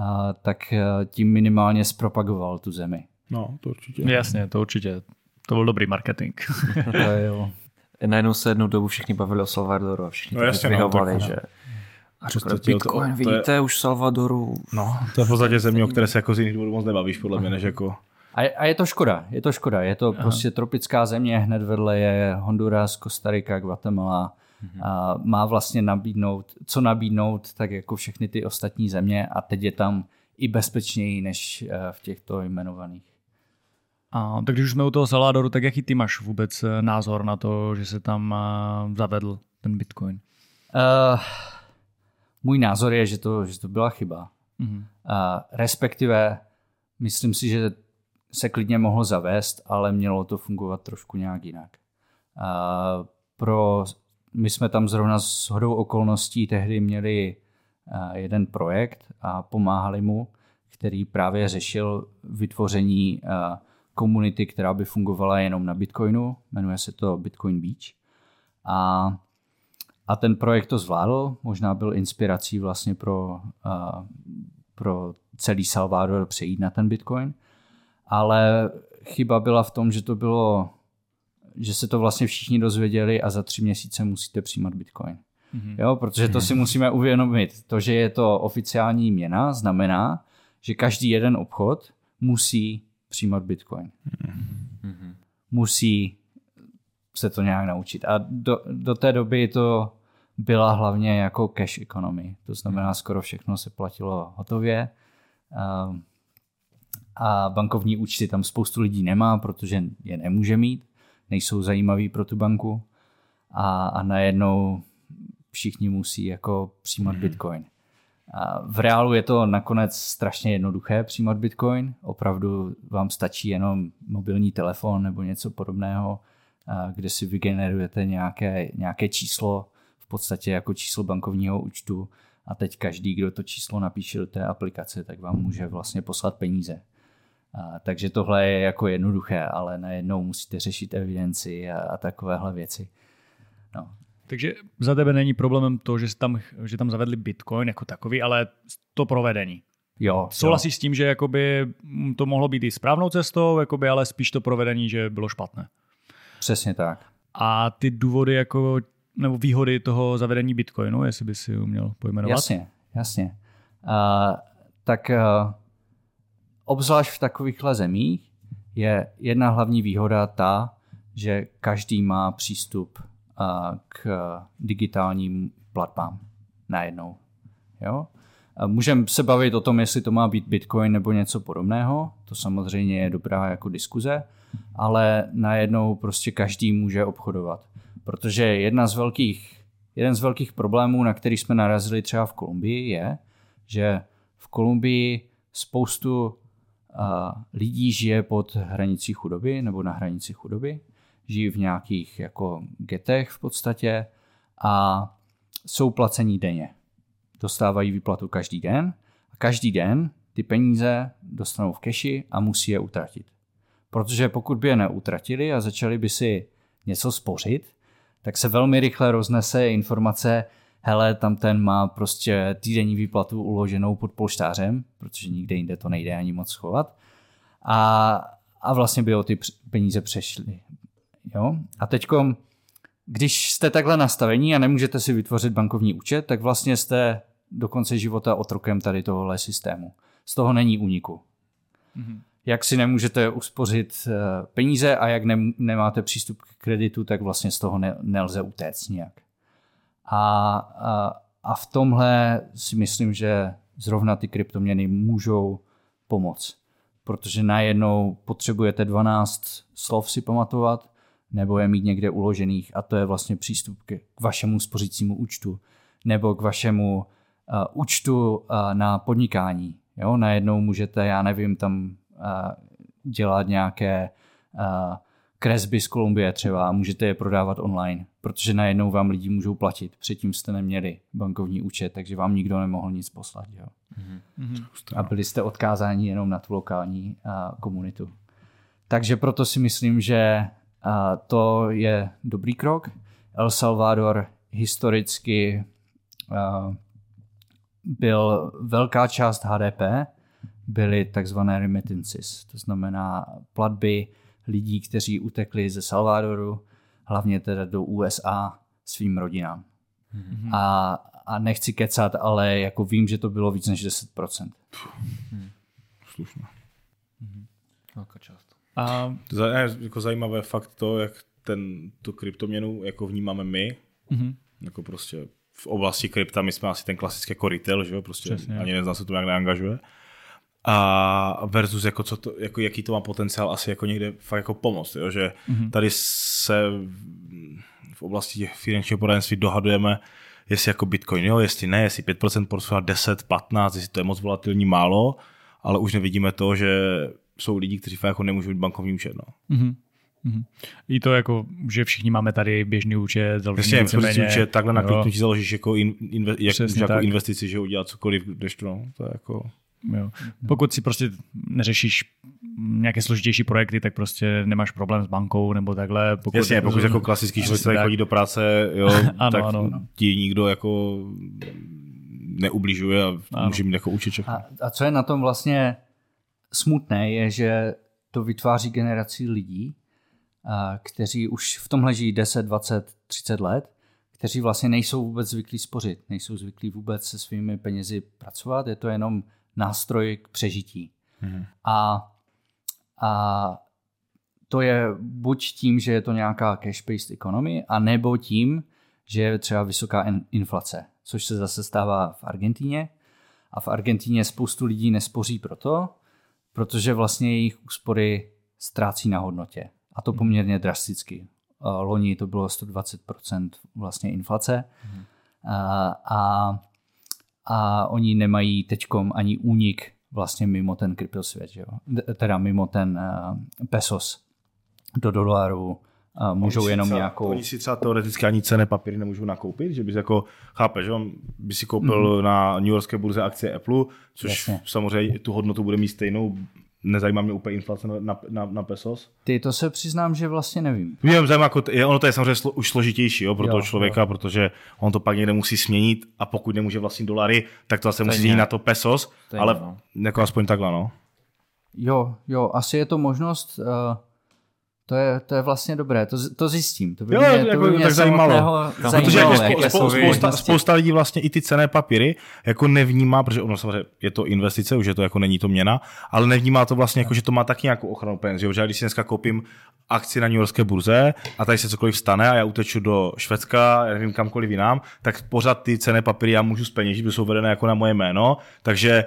Speaker 2: uh, tak tím minimálně zpropagoval tu zemi.
Speaker 3: No, to určitě.
Speaker 1: Jasně, to určitě. To byl dobrý marketing.
Speaker 2: to je, jo.
Speaker 4: Najednou se jednu dobu všichni bavili o Salvadoru a všichni
Speaker 3: no, jasně, no, tak,
Speaker 4: že a řekl, Bitcoin, to, vidíte, je, už Salvadoru.
Speaker 3: No, to je v podstatě země, o které se jako z jiných důvodů moc nebavíš, podle mě, než jako...
Speaker 2: A je, a je to škoda, je to škoda. Je to Aha. prostě tropická země, hned vedle je Honduras, Kostarika, Guatemala. Mhm. A má vlastně nabídnout, co nabídnout, tak jako všechny ty ostatní země a teď je tam i bezpečněji než eh, v těchto jmenovaných.
Speaker 1: A, tak když už jsme u toho Salvadoru, tak jaký ty máš vůbec eh, názor na to, že se tam uh, zavedl ten Bitcoin? Uh,
Speaker 2: můj názor je, že to, že to byla chyba. Mm-hmm. A respektive myslím si, že se klidně mohlo zavést, ale mělo to fungovat trošku nějak jinak. A pro, my jsme tam zrovna s hodou okolností tehdy měli jeden projekt a pomáhali mu, který právě řešil vytvoření komunity, která by fungovala jenom na Bitcoinu. Jmenuje se to Bitcoin Beach. A a ten projekt to zvládl, možná byl inspirací vlastně pro, uh, pro celý Salvador přejít na ten Bitcoin, ale chyba byla v tom, že to bylo, že se to vlastně všichni dozvěděli a za tři měsíce musíte přijímat Bitcoin. Mm-hmm. Jo, protože to si musíme uvědomit. To, že je to oficiální měna, znamená, že každý jeden obchod musí přijímat Bitcoin. Mm-hmm. Musí se to nějak naučit. A do, do té doby to byla hlavně jako cash economy. To znamená, skoro všechno se platilo hotově. A bankovní účty tam spoustu lidí nemá, protože je nemůže mít, nejsou zajímaví pro tu banku. A, a najednou všichni musí jako přijímat. Bitcoin. A v reálu je to nakonec strašně jednoduché přijímat Bitcoin. Opravdu vám stačí jenom mobilní telefon nebo něco podobného, kde si vygenerujete nějaké, nějaké číslo v podstatě jako číslo bankovního účtu a teď každý, kdo to číslo napíše do té aplikace, tak vám může vlastně poslat peníze. A, takže tohle je jako jednoduché, ale najednou musíte řešit evidenci a, a takovéhle věci. No.
Speaker 1: Takže za tebe není problémem to, že tam, že tam zavedli Bitcoin jako takový, ale to provedení.
Speaker 2: Jo,
Speaker 1: Souhlasíš jo. s tím, že jakoby to mohlo být i správnou cestou, jakoby, ale spíš to provedení, že bylo špatné.
Speaker 2: Přesně tak.
Speaker 1: A ty důvody jako nebo výhody toho zavedení Bitcoinu, jestli by si uměl pojmenovat?
Speaker 2: Jasně, jasně. Uh, tak uh, obzvlášť v takovýchhle zemích je jedna hlavní výhoda ta, že každý má přístup uh, k digitálním platbám najednou. Jo? Můžeme se bavit o tom, jestli to má být Bitcoin nebo něco podobného. To samozřejmě je dobrá jako diskuze, ale najednou prostě každý může obchodovat. Protože jedna z velkých, jeden z velkých problémů, na který jsme narazili třeba v Kolumbii, je, že v Kolumbii spoustu uh, lidí žije pod hranicí chudoby nebo na hranici chudoby. Žijí v nějakých jako getech v podstatě a jsou placení denně dostávají výplatu každý den a každý den ty peníze dostanou v keši a musí je utratit. Protože pokud by je neutratili a začali by si něco spořit, tak se velmi rychle roznese informace, hele, tam ten má prostě týdenní výplatu uloženou pod polštářem, protože nikde jinde to nejde ani moc schovat. A, a vlastně by o ty peníze přešly. Jo? A teďkom když jste takhle nastavení a nemůžete si vytvořit bankovní účet, tak vlastně jste do konce života otrokem tady tohohle systému. Z toho není úniku. Mm-hmm. Jak si nemůžete uspořit eh, peníze a jak ne, nemáte přístup k kreditu, tak vlastně z toho ne, nelze utéct nějak. A, a, a v tomhle si myslím, že zrovna ty kryptoměny můžou pomoct. Protože najednou potřebujete 12 slov si pamatovat, nebo je mít někde uložených a to je vlastně přístup k, k vašemu spořícímu účtu nebo k vašemu uh, účtu uh, na podnikání. Jo? Najednou můžete, já nevím, tam dělat nějaké kresby z Kolumbie třeba a můžete je prodávat online, protože najednou vám lidi můžou platit. Předtím jste neměli bankovní účet, takže vám nikdo nemohl nic poslat. Jo? Mm-hmm. A byli jste odkázáni jenom na tu lokální komunitu. Takže proto si myslím, že a to je dobrý krok. El Salvador historicky byl velká část HDP, byly takzvané remittances, to znamená platby lidí, kteří utekli ze Salvadoru, hlavně teda do USA svým rodinám. Mm-hmm. A, a nechci kecat, ale jako vím, že to bylo víc než 10%.
Speaker 3: Hmm. Slušno.
Speaker 4: Mm-hmm. Velká část.
Speaker 3: A... To je jako zajímavé fakt to, jak ten, tu kryptoměnu jako vnímáme my, mm-hmm. jako prostě v oblasti krypta, my jsme asi ten klasický jako retail, že jo, prostě Přesně. ani nezná se to nějak neangažuje. A versus jako, co to, jako jaký to má potenciál asi jako někde fakt jako pomoct, jo? že mm-hmm. tady se v oblasti těch finančního poradenství dohadujeme, jestli jako Bitcoin, jo, jestli ne, jestli 5% portfolia, 10, 15, jestli to je moc volatilní málo, ale už nevidíme to, že jsou lidi, kteří fakt jako nemůžou mít bankovní účet. No. Mm-hmm.
Speaker 1: Mm-hmm. I to jako, že všichni máme tady běžný účet,
Speaker 3: založený Jasně, účet, takhle na kliknutí založíš jako, in, inve, jak, jako tak. investici, že udělat cokoliv, když to, no, to je jako...
Speaker 1: Jo. Pokud si prostě neřešíš nějaké složitější projekty, tak prostě nemáš problém s bankou nebo takhle.
Speaker 3: Pokud Jasně, pokud jako klasický člověk, chodí do práce, jo, ano, tak ano. ti nikdo jako neubližuje a ano. může mít jako všechno.
Speaker 2: A, a co je na tom vlastně smutné, je, že to vytváří generaci lidí, kteří už v tomhle žijí 10, 20, 30 let, kteří vlastně nejsou vůbec zvyklí spořit, nejsou zvyklí vůbec se svými penězi pracovat, je to jenom nástroj k přežití. Mm-hmm. A, a to je buď tím, že je to nějaká cash-based economy, a nebo tím, že je třeba vysoká inflace, což se zase stává v Argentíně. A v Argentíně spoustu lidí nespoří proto, protože vlastně jejich úspory ztrácí na hodnotě. A to poměrně drasticky. Loni to bylo 120% vlastně inflace mm. a, a, a oni nemají teďkom ani únik vlastně mimo ten kryptosvět, jo? teda mimo ten uh, pesos do dolaru, uh, můžou oni jenom
Speaker 3: třeba,
Speaker 2: nějakou...
Speaker 3: Oni si třeba teoreticky ani cené papíry nemůžou nakoupit, že bys jako, chápe, že on by si koupil mm. na New Yorkské burze akcie Apple, což Jasně. samozřejmě tu hodnotu bude mít stejnou, nezajímá mě úplně inflace na, na, na pesos.
Speaker 2: Ty, to se přiznám, že vlastně nevím.
Speaker 3: Mě zajímá, jako, je, ono to je samozřejmě slo, už složitější jo, pro jo, toho člověka, jo. protože on to pak někde musí směnit a pokud nemůže vlastnit dolary, tak to zase musí jít na to pesos, Stejně, ale no. jako aspoň takhle, no.
Speaker 2: Jo, jo, asi je to možnost, uh, To je, to je vlastně dobré, to, to zjistím. To by
Speaker 3: Jo,
Speaker 2: mě,
Speaker 3: jako,
Speaker 2: to by mě
Speaker 3: tak zajímalo.
Speaker 2: samotného
Speaker 3: Protože
Speaker 2: zajímalo,
Speaker 3: jako spou- spousta, spousta lidí vlastně i ty cené papíry jako nevnímá, protože ono samozřejmě je to investice, už je to jako není to měna, ale nevnímá to vlastně jako, že to má taky nějakou ochranu peněz. Že? Protože já když si dneska koupím akci na New Yorkské burze a tady se cokoliv stane a já uteču do Švédska, já nevím kamkoliv jinam, tak pořád ty cené papíry já můžu zpeněžit, protože jsou vedené jako na moje jméno, takže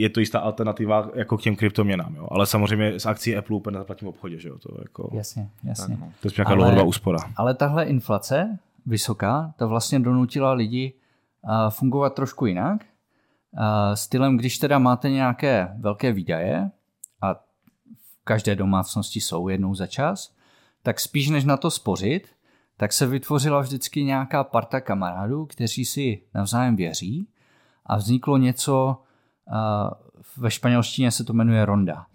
Speaker 3: je to jistá alternativa jako k těm kryptoměnám. Jo? Ale samozřejmě s akcí Apple úplně nezaplatím v obchodě. Že jo? To, jako,
Speaker 2: Jasně, jasně.
Speaker 4: no.
Speaker 3: to je nějaká
Speaker 2: Ale-
Speaker 3: dlouhodobá úspora.
Speaker 2: Ale tahle inflace vysoká, ta vlastně donutila lidi a, fungovat trošku jinak. A, stylem, když teda máte nějaké velké výdaje a v každé domácnosti jsou jednou za čas, tak spíš než na to spořit, tak se vytvořila vždycky nějaká parta kamarádů, kteří si navzájem věří a vzniklo něco, ve španělštině se to jmenuje ronda.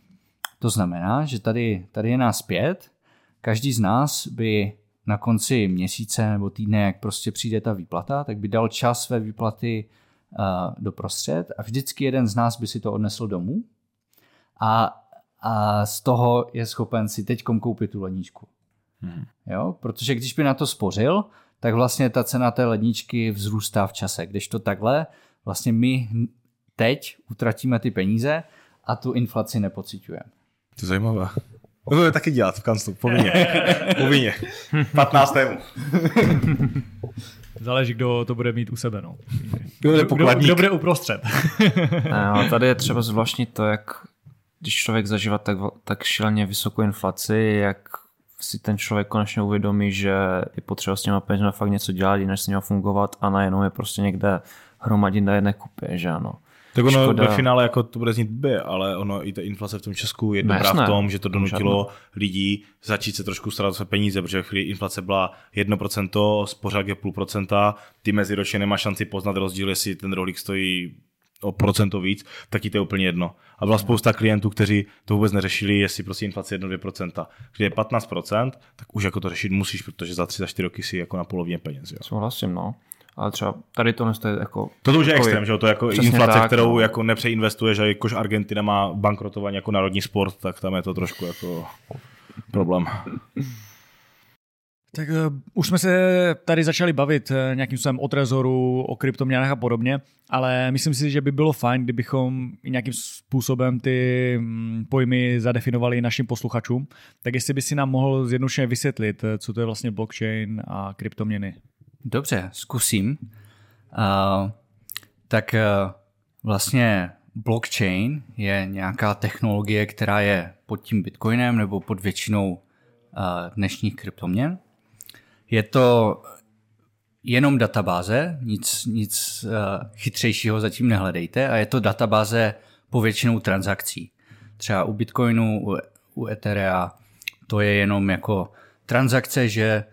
Speaker 2: To znamená, že tady, tady je nás pět, každý z nás by na konci měsíce nebo týdne, jak prostě přijde ta výplata, tak by dal čas své výplaty uh, do prostřed a vždycky jeden z nás by si to odnesl domů a, a z toho je schopen si teď koupit tu ledničku.
Speaker 3: Hmm.
Speaker 2: Jo? Protože když by na to spořil, tak vlastně ta cena té ledničky vzrůstá v čase. Když to takhle, vlastně my teď utratíme ty peníze a tu inflaci nepocitujeme.
Speaker 3: To je zajímavé. To je taky dělat v kanclu, povinně. povinně. 15.
Speaker 1: Záleží, kdo to bude mít u sebe. No.
Speaker 3: Kdo
Speaker 1: Kdo,
Speaker 3: pokladník?
Speaker 1: kdo bude uprostřed.
Speaker 4: Ne, ale tady je třeba zvláštní to, jak když člověk zažívá tak, tak šíleně vysokou inflaci, jak si ten člověk konečně uvědomí, že je potřeba s těma penězma fakt něco dělat, jinak s nimi fungovat a najednou je prostě někde hromadit na jedné kupě, že ano.
Speaker 3: Tak ono
Speaker 4: Škoda.
Speaker 3: ve finále jako to bude znít by, ale ono i ta inflace v tom Česku je
Speaker 4: No
Speaker 3: dobrá v tom, že to donutilo lidí začít se trošku starat o své peníze, protože chvíli inflace byla 1%, spořák je půl procenta, ty meziročně nemá šanci poznat rozdíl, jestli ten rohlík stojí o procento víc, tak ti to je úplně jedno. A byla spousta klientů, kteří to vůbec neřešili, jestli prostě inflace 1-2%. Když je 15%, tak už jako to řešit musíš, protože za 3 za 4 roky si jako na polovině peněz. Jo.
Speaker 4: Souhlasím, no. Ale třeba tady to je jako...
Speaker 3: To už je
Speaker 4: takový-
Speaker 3: extrém, že jo? to je jako inflace,
Speaker 4: tak,
Speaker 3: kterou
Speaker 4: no.
Speaker 3: jako nepřeinvestuješ, a jakož Argentina má bankrotovaný jako národní sport, tak tam je to trošku jako problém.
Speaker 1: Tak uh, už jsme se tady začali bavit uh, nějakým způsobem o trezoru, o kryptoměnách a podobně, ale myslím si, že by bylo fajn, kdybychom i nějakým způsobem ty mm, pojmy zadefinovali našim posluchačům. Tak jestli by si nám mohl zjednodušeně vysvětlit, eh, co to je vlastně blockchain a kryptoměny.
Speaker 2: Dobře, zkusím. Uh, tak uh, vlastně blockchain je nějaká technologie, která je pod tím bitcoinem nebo pod většinou uh, dnešních kryptoměn. Je to jenom databáze, nic, nic uh, chytřejšího zatím nehledejte a je to databáze po většinou transakcí. Třeba u Bitcoinu, u, u Etherea to je jenom jako transakce, že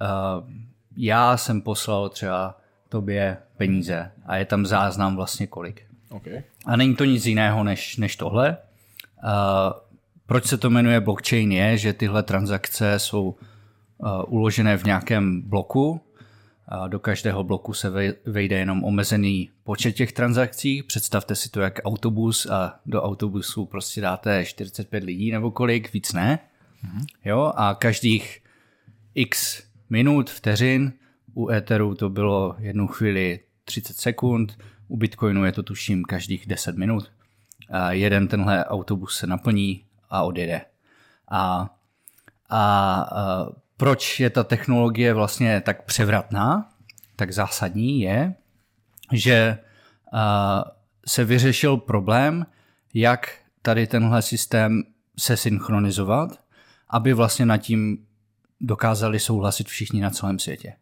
Speaker 2: uh, já jsem poslal třeba tobě peníze a je tam záznam vlastně kolik.
Speaker 3: Okay.
Speaker 2: A není to nic jiného než, než tohle. Uh, proč se to jmenuje blockchain je, že tyhle transakce jsou uh, uložené v nějakém bloku. Uh, do každého bloku se vej- vejde jenom omezený počet těch transakcí. Představte si to jak autobus a do autobusu prostě dáte 45 lidí nebo kolik, víc ne. Jo, a každých x minut, vteřin, u Etheru to bylo jednu chvíli 30 sekund, u Bitcoinu je to tuším každých 10 minut. A jeden tenhle autobus se naplní a odjede. A, a, a proč je ta technologie vlastně tak převratná, tak zásadní je, že a, se vyřešil problém, jak tady tenhle systém se synchronizovat, aby vlastně nad tím dokázali souhlasit všichni na celém světě.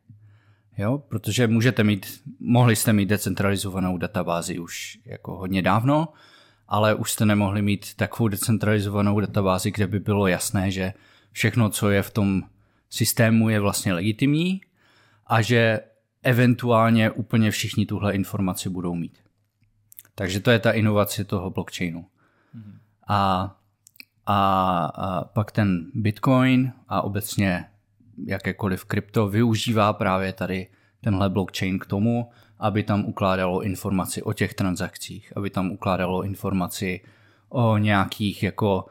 Speaker 2: Jo, protože můžete mít, mohli jste mít decentralizovanou databázi už jako hodně dávno, ale už jste nemohli mít takovou decentralizovanou databázi, kde by bylo jasné, že všechno, co je v tom systému, je vlastně legitimní a že eventuálně úplně všichni tuhle informaci budou mít. Takže to je ta inovace toho blockchainu. A, a, a pak ten Bitcoin a obecně jakékoliv krypto využívá právě tady tenhle blockchain k tomu, aby tam ukládalo informaci o těch transakcích, aby tam ukládalo informaci o nějakých jako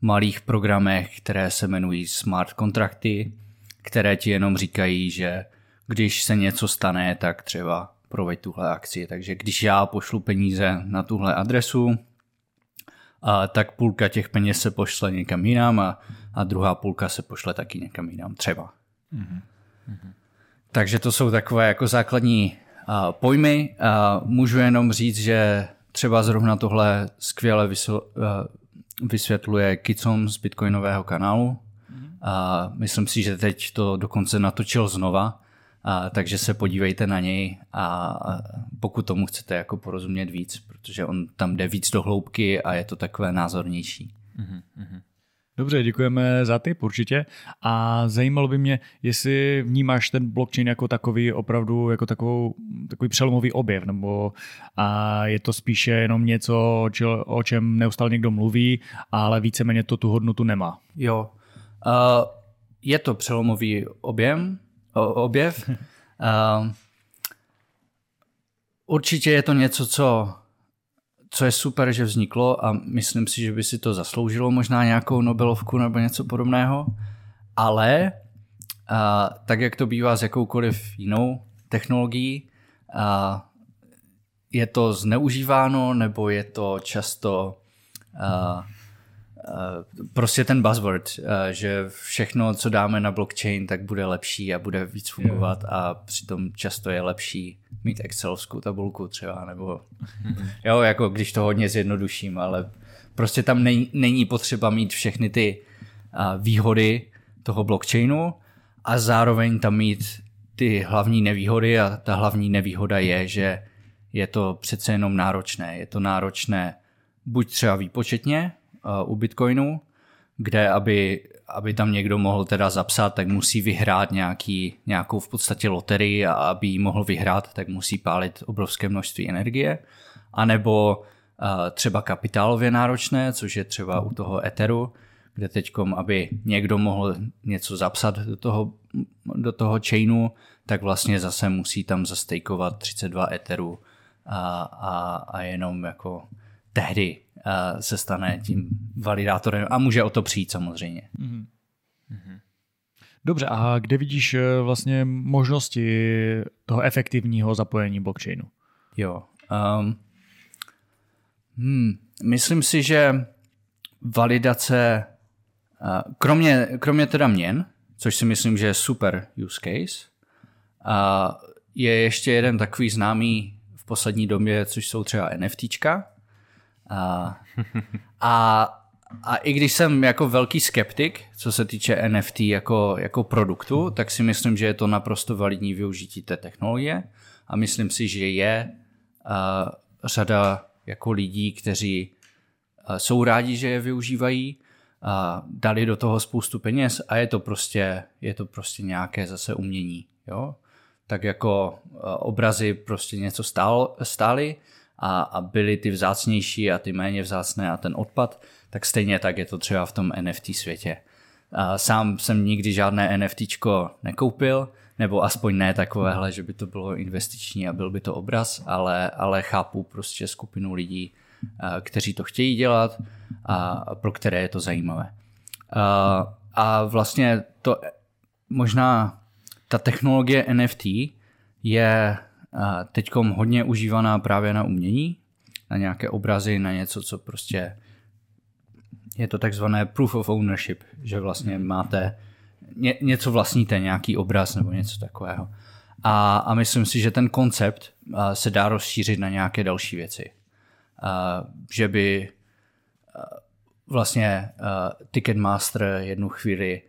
Speaker 2: malých programech, které se jmenují smart kontrakty, které ti jenom říkají, že když se něco stane, tak třeba proveď tuhle akci. Takže když já pošlu peníze na tuhle adresu, a tak půlka těch peněz se pošle někam jinam a, a druhá půlka se pošle taky někam jinam třeba. Mm-hmm. Takže to jsou takové jako základní uh, pojmy. Uh, můžu jenom říct, že třeba zrovna tohle skvěle vysl, uh, vysvětluje Kicom z Bitcoinového kanálu. A myslím si, že teď to dokonce natočil znova, a, takže se podívejte na něj a pokud tomu chcete jako porozumět víc, protože on tam jde víc do hloubky a je to takové názornější. Mm-hmm.
Speaker 1: Dobře, děkujeme za tip určitě. A zajímalo by mě, jestli vnímáš ten blockchain jako takový opravdu jako takovou, takový přelomový objev, nebo a je to spíše jenom něco, o čem neustále někdo mluví, ale víceméně to tu hodnotu nemá.
Speaker 2: Jo. Uh, je to přelomový objem, objev. Uh, určitě je to něco, co co je super, že vzniklo a myslím si, že by si to zasloužilo možná nějakou Nobelovku nebo něco podobného, ale a, tak, jak to bývá s jakoukoliv jinou technologií, a, je to zneužíváno nebo je to často a, prostě ten buzzword, že všechno, co dáme na blockchain, tak bude lepší a bude víc fungovat a přitom často je lepší mít excelovskou tabulku třeba, nebo jo, jako když to hodně zjednoduším, ale prostě tam není, není potřeba mít všechny ty výhody toho blockchainu a zároveň tam mít ty hlavní nevýhody a ta hlavní nevýhoda je, že je to přece jenom náročné. Je to náročné buď třeba výpočetně, u Bitcoinu, kde aby, aby tam někdo mohl teda zapsat, tak musí vyhrát nějaký, nějakou v podstatě loterii a aby ji mohl vyhrát, tak musí pálit obrovské množství energie. A nebo uh, třeba kapitálově náročné, což je třeba u toho Etheru, kde teďkom, aby někdo mohl něco zapsat do toho, do toho chainu, tak vlastně zase musí tam zastejkovat 32 Etherů a, a, a jenom jako tehdy uh, se stane tím validátorem a může o to přijít samozřejmě. Mm-hmm.
Speaker 1: Dobře, a kde vidíš eh, vlastně možnosti toho efektivního zapojení blockchainu?
Speaker 2: Jo. Um, hmm, myslím si, že validace, uh, kromě, kromě teda měn, což si myslím, že je super use case, uh, je ještě jeden takový známý v poslední době, což jsou třeba NFTčka, a, a, a i když jsem jako velký skeptik, co se týče NFT jako, jako produktu, tak si myslím, že je to naprosto validní využití té technologie a myslím si, že je uh, řada jako lidí, kteří uh, jsou rádi, že je využívají, a dali do toho spoustu peněz a je to prostě, je to prostě nějaké zase umění. Jo? Tak jako obrazy prostě něco stál, stály, a, a byly ty vzácnější a ty méně vzácné a ten odpad, tak stejně tak je to třeba v tom NFT světě. A sám jsem nikdy žádné NFT nekoupil, nebo aspoň ne takovéhle, že by to bylo investiční a byl by to obraz, ale, ale chápu prostě skupinu lidí, kteří to chtějí dělat a pro které je to zajímavé. A, a vlastně to možná ta technologie NFT je teď hodně užívaná právě na umění, na nějaké obrazy, na něco, co prostě je to takzvané proof of ownership, že vlastně máte ně, něco vlastníte, nějaký obraz nebo něco takového. A, a myslím si, že ten koncept se dá rozšířit na nějaké další věci. A, že by vlastně Ticketmaster jednu chvíli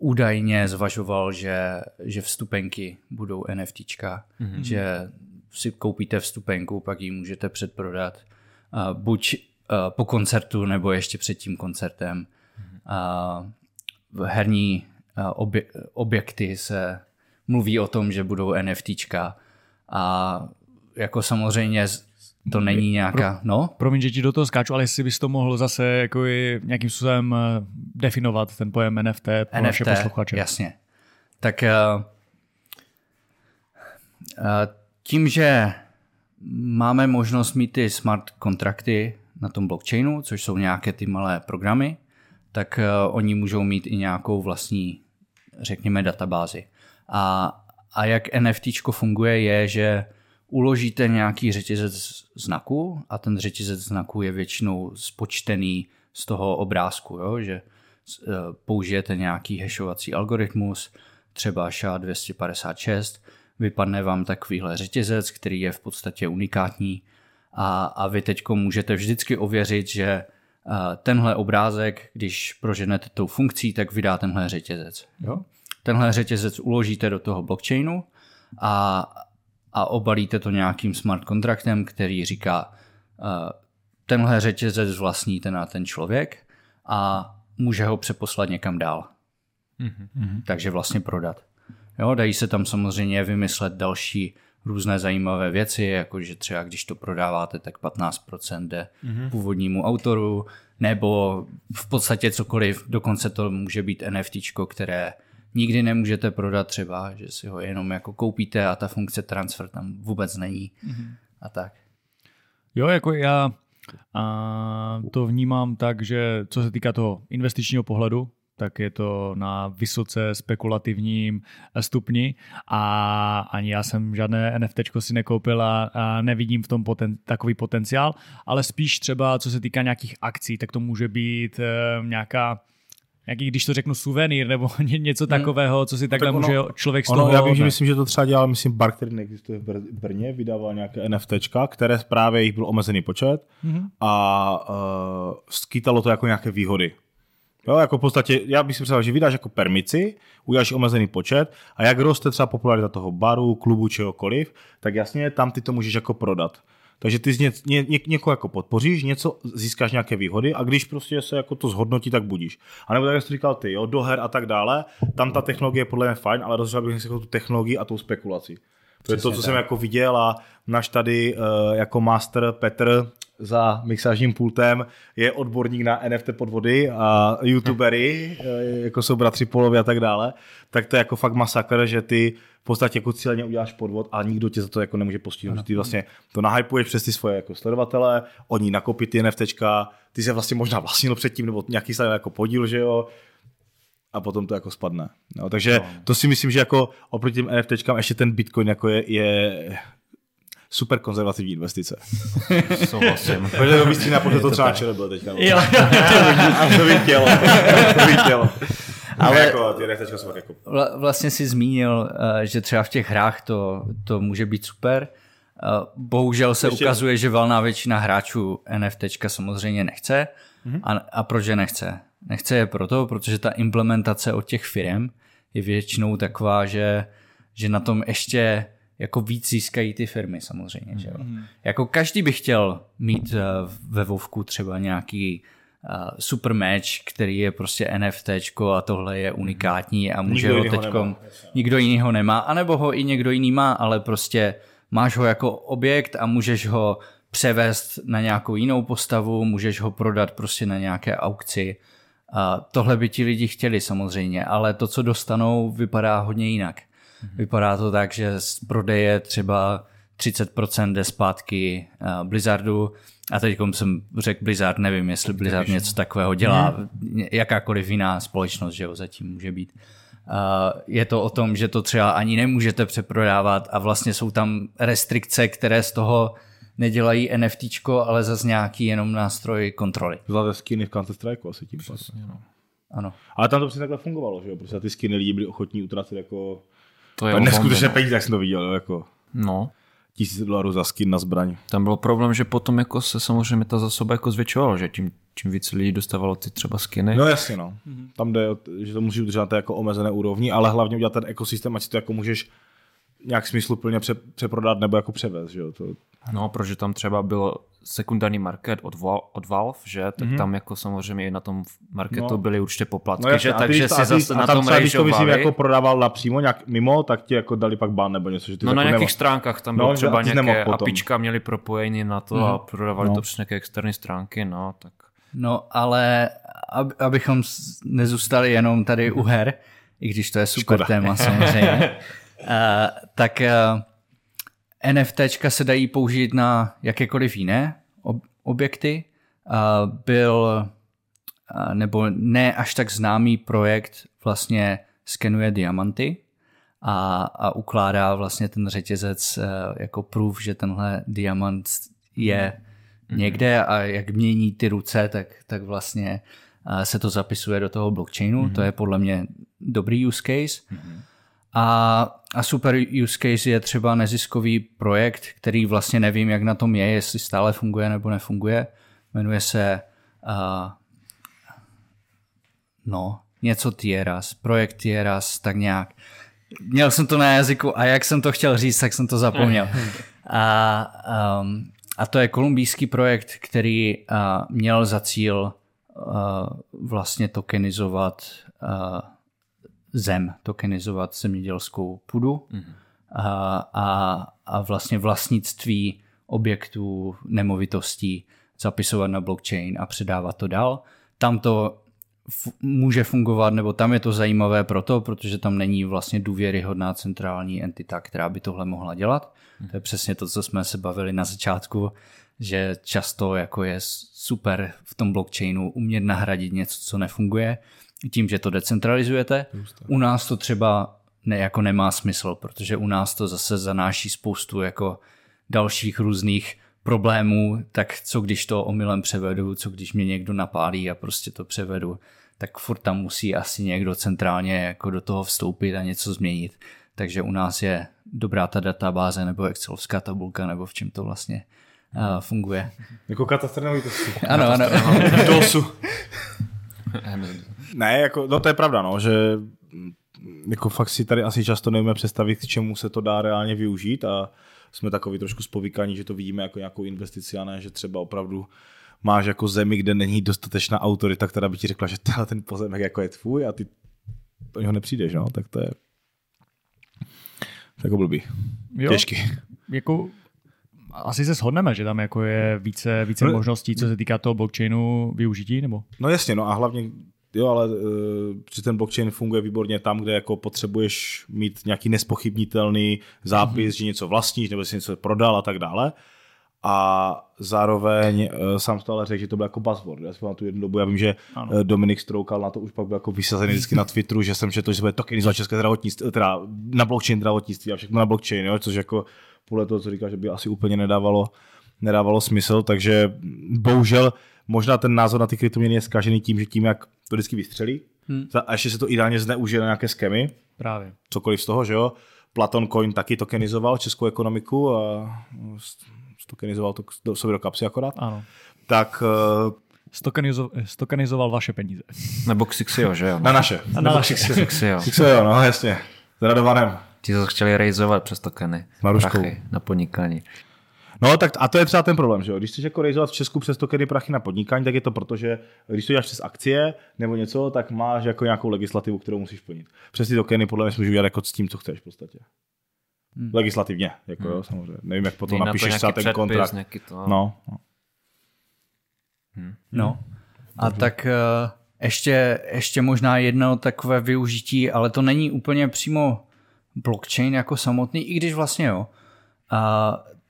Speaker 2: údajně zvažoval, že, že vstupenky budou NFTčka, mm-hmm. že si koupíte vstupenku, pak ji můžete předprodat uh, buď uh, po koncertu, nebo ještě před tím koncertem. Mm-hmm. Uh, herní uh, obje, objekty se mluví o tom, že budou NFTčka a jako samozřejmě to není nějaká, Pro, no?
Speaker 1: Promiň, že ti do toho skáču, ale jestli bys to mohl zase jako nějakým způsobem eh, definovat ten pojem NFT pro NFT, naše posluchače.
Speaker 2: jasně. Tak uh, uh, tím, že máme možnost mít ty smart kontrakty na tom blockchainu, což jsou nějaké ty malé programy, tak uh, oni můžou mít i nějakou vlastní, řekněme, databázi. A, a jak NFT funguje, je, že uložíte nějaký řetězec znaků a ten řetězec znaků je většinou spočtený z toho obrázku, jo? že uh, použijete nějaký hashovací algoritmus, třeba SHA-256, vypadne vám takovýhle řetězec, který je v podstatě unikátní a, a vy teď můžete vždycky ověřit, že tenhle obrázek, když proženete tou funkcí, tak vydá tenhle řetězec. Jo? Tenhle řetězec uložíte do toho blockchainu a, a obalíte to nějakým smart kontraktem, který říká, tenhle řetězec vlastní ten a ten člověk a může ho přeposlat někam dál. Mm-hmm. Takže vlastně prodat. Jo, dají se tam samozřejmě vymyslet další různé zajímavé věci, jako že třeba když to prodáváte, tak 15% jde mm-hmm. původnímu autoru, nebo v podstatě cokoliv, dokonce to může být NFT, které nikdy nemůžete prodat třeba, že si ho jenom jako koupíte a ta funkce transfer tam vůbec není mm-hmm. a tak.
Speaker 1: Jo, jako já a to vnímám tak, že co se týká toho investičního pohledu, tak je to na vysoce spekulativním stupni a ani já jsem žádné NFT si nekoupil a, a nevidím v tom poten, takový potenciál, ale spíš třeba co se týká nějakých akcí, tak to může být e, nějaká nějaký, když to řeknu, suvenýr nebo něco hmm. takového, co si no takhle tak ono, může člověk z toho...
Speaker 3: Ono, já vím, že myslím, že to třeba dělal, myslím, bar, který neexistuje v Brně, vydával nějaké NFTčka, které právě jich byl omezený počet mm-hmm. a uh, skýtalo to jako nějaké výhody. Jo, jako v podstatě, já bych si představil, že vydáš jako permici, uděláš omezený počet a jak roste třeba popularita toho baru, klubu, čehokoliv, tak jasně tam ty to můžeš jako prodat. Takže ty ně, ně, ně, někoho jako podpoříš, něco získáš nějaké výhody a když prostě se jako to zhodnotí, tak budíš. A nebo tak, jak jsi říkal ty, jo, do her a tak dále, tam ta technologie je podle mě fajn, ale rozhodl bych si jako tu technologii a tu spekulaci. To je to, co tak. jsem jako viděl a náš tady uh, jako master Petr za mixážním pultem je odborník na NFT podvody a youtubery, eh, jako jsou bratři Polovi a tak dále, tak to je jako fakt masakr, že ty v podstatě jako cíleně uděláš podvod a nikdo tě za to jako nemůže postihnout. Ty vlastně to nahypuješ přes ty svoje jako sledovatele, oni nakopí ty NFTčka, ty se vlastně možná vlastnil předtím, nebo nějaký se jako podíl, že jo, a potom to jako spadne. No, takže no. to si myslím, že jako oproti těm NFTčkám ještě ten Bitcoin jako je, je super konzervativní investice.
Speaker 4: Souhlasím.
Speaker 3: Protože to vystříná, protože to třeba čele bylo teďka.
Speaker 1: Jo.
Speaker 3: A to vidělo. To vidělo. Ale jako, ty jsou jako...
Speaker 2: vlastně si zmínil, eh, že třeba v těch hrách to, to může být super. Eh, bohužel se Ještě... ukazuje, že valná většina hráčů NFT samozřejmě nechce. Mm-hmm. A, a proč je nechce? Nechce je proto, protože ta implementace od těch firm je většinou taková, že, že na tom ještě jako víc získají ty firmy samozřejmě. Že jo? Mm. Jako každý by chtěl mít uh, ve Vovku třeba nějaký uh, super match, který je prostě NFT a tohle je unikátní a může nikdo ho teď nikdo jiný ho nemá, anebo ho i někdo jiný má, ale prostě máš ho jako objekt a můžeš ho převést na nějakou jinou postavu, můžeš ho prodat prostě na nějaké aukci. A tohle by ti lidi chtěli samozřejmě, ale to, co dostanou, vypadá hodně jinak. Mm-hmm. Vypadá to tak, že z prodeje třeba 30% jde zpátky Blizzardu a teď jsem řekl Blizzard, nevím, jestli Blizzard něco takového dělá, mm-hmm. jakákoliv jiná společnost, že jo, zatím může být. Je to o tom, že to třeba ani nemůžete přeprodávat a vlastně jsou tam restrikce, které z toho nedělají NFT, ale zase nějaký jenom nástroj kontroly.
Speaker 3: Zlaté skiny v Counter Strike asi tím.
Speaker 2: Přesně, no. Ano.
Speaker 3: Ale tam to přesně takhle fungovalo, že jo? Prostě ty skiny lidi byli ochotní utracet jako
Speaker 4: to je
Speaker 3: neskutečné peníze, jak jsem to viděl. Jako.
Speaker 4: No.
Speaker 3: Tisíc dolarů za skin na zbraň.
Speaker 4: Tam byl problém, že potom jako se samozřejmě ta zásoba jako zvětšovala, že tím, čím víc lidí dostávalo ty třeba skiny.
Speaker 3: No jasně, no. Mm-hmm. Tam jde, že to musíš udržet na té jako omezené úrovni, ale hlavně udělat ten ekosystém, ať si to jako můžeš nějak smysluplně pře, přeprodat nebo jako převést, že jo. To...
Speaker 4: No, protože tam třeba bylo sekundární market od, od Valve, že, tak mm-hmm. tam jako samozřejmě i na tom marketu no. byly určitě poplatky, no, že, takže si zase na tom
Speaker 3: Když to myslím jako prodával napřímo nějak mimo, tak ti jako dali pak ban nebo něco, že ty
Speaker 4: No
Speaker 3: na
Speaker 4: nějakých nema... stránkách tam no, bylo třeba nějaké apička měli propojení na to mm-hmm. a mhm. prodávali no. to přes nějaké externí stránky, no, tak.
Speaker 2: No, ale ab, abychom nezůstali jenom tady u her, i když to je super Škoda. téma samozřejmě, uh, tak uh, NFT se dají použít na jakékoliv jiné ob- objekty byl nebo ne až tak známý projekt vlastně skenuje diamanty a, a ukládá vlastně ten řetězec jako proof, že tenhle diamant je mm-hmm. někde a jak mění ty ruce, tak, tak vlastně se to zapisuje do toho blockchainu. Mm-hmm. To je podle mě dobrý use case. Mm-hmm. A, a super use case je třeba neziskový projekt, který vlastně nevím, jak na tom je, jestli stále funguje nebo nefunguje. Jmenuje se uh, no, něco Tieras, projekt Tieras, tak nějak. Měl jsem to na jazyku a jak jsem to chtěl říct, tak jsem to zapomněl. A, um, a to je kolumbijský projekt, který uh, měl za cíl uh, vlastně tokenizovat uh, zem, tokenizovat zemědělskou půdu mm-hmm. a, a, a vlastně vlastnictví objektů, nemovitostí zapisovat na blockchain a předávat to dál. Tam to f- může fungovat, nebo tam je to zajímavé proto, protože tam není vlastně důvěryhodná centrální entita, která by tohle mohla dělat. To je přesně to, co jsme se bavili na začátku, že často jako je super v tom blockchainu umět nahradit něco, co nefunguje, tím, že to decentralizujete. U nás to třeba ne, jako nemá smysl, protože u nás to zase zanáší spoustu jako dalších různých problémů, tak co když to omylem převedu, co když mě někdo napálí a prostě to převedu, tak furt tam musí asi někdo centrálně jako do toho vstoupit a něco změnit. Takže u nás je dobrá ta databáze nebo excelovská tabulka nebo v čem to vlastně uh, funguje.
Speaker 3: Jako katastr nemovitostí.
Speaker 2: Ano, ano.
Speaker 3: DOSu. ne, jako, no to je pravda, no, že jako fakt si tady asi často nevíme představit, k čemu se to dá reálně využít a jsme takový trošku spovykaní, že to vidíme jako nějakou investici a ne, že třeba opravdu máš jako zemi, kde není dostatečná autorita, která by ti řekla, že ten pozemek jako je tvůj a ty do něho nepřijdeš, no, tak to je jako blbý. Jo, Těžký.
Speaker 1: Jako asi se shodneme, že tam jako je více, více no, možností, co se týká toho blockchainu využití, nebo?
Speaker 3: No jasně, no a hlavně Jo, ale uh, že ten blockchain funguje výborně tam, kde jako potřebuješ mít nějaký nespochybnitelný zápis, mm-hmm. že něco vlastníš, nebo si něco prodal a tak dále. A zároveň uh, sám to ale řekl, že to bylo jako buzzword. Já si tu jednu dobu, já vím, že ano. Dominik Stroukal na to už pak byl jako vysazený vždycky na Twitteru, že jsem četl, že se bude tokenizovat české zdravotnictví, teda na blockchain zdravotnictví a všechno na blockchain, jo, což jako podle toho, co říká, že by asi úplně nedávalo, nedávalo smysl, takže bohužel možná ten názor na ty kryptoměny je zkažený tím, že tím, jak to vždycky vystřelí, hmm. a ještě se to ideálně zneužije na nějaké skemy,
Speaker 1: Právě.
Speaker 3: cokoliv z toho, že jo, Platon Coin taky tokenizoval českou ekonomiku a stokenizoval to do sobě do kapsy akorát.
Speaker 1: Ano.
Speaker 3: Tak
Speaker 1: Stokenizo, stokenizoval vaše peníze.
Speaker 4: Nebo Xixio, že jo?
Speaker 3: Na naše.
Speaker 1: Na naše.
Speaker 4: Xixio.
Speaker 3: Xixio, no jasně. Zradovaném.
Speaker 4: Ti to chtěli rejzovat přes tokeny.
Speaker 3: Maruškou.
Speaker 4: na podnikání.
Speaker 3: No tak a to je třeba ten problém, že jo? Když chceš jako rejzovat v Česku přes tokeny prachy na podnikání, tak je to proto, že když to děláš přes akcie nebo něco, tak máš jako nějakou legislativu, kterou musíš plnit. Přes ty tokeny podle mě můžeš udělat jako s tím, co chceš v podstatě. Hmm. Legislativně, jako hmm. jo, samozřejmě. Nevím, jak potom napíšeš třeba ten kontrakt. To, no. No.
Speaker 2: Hmm. no. A tak uh, ještě, ještě možná jedno takové využití, ale to není úplně přímo blockchain jako samotný, i když vlastně jo. Uh,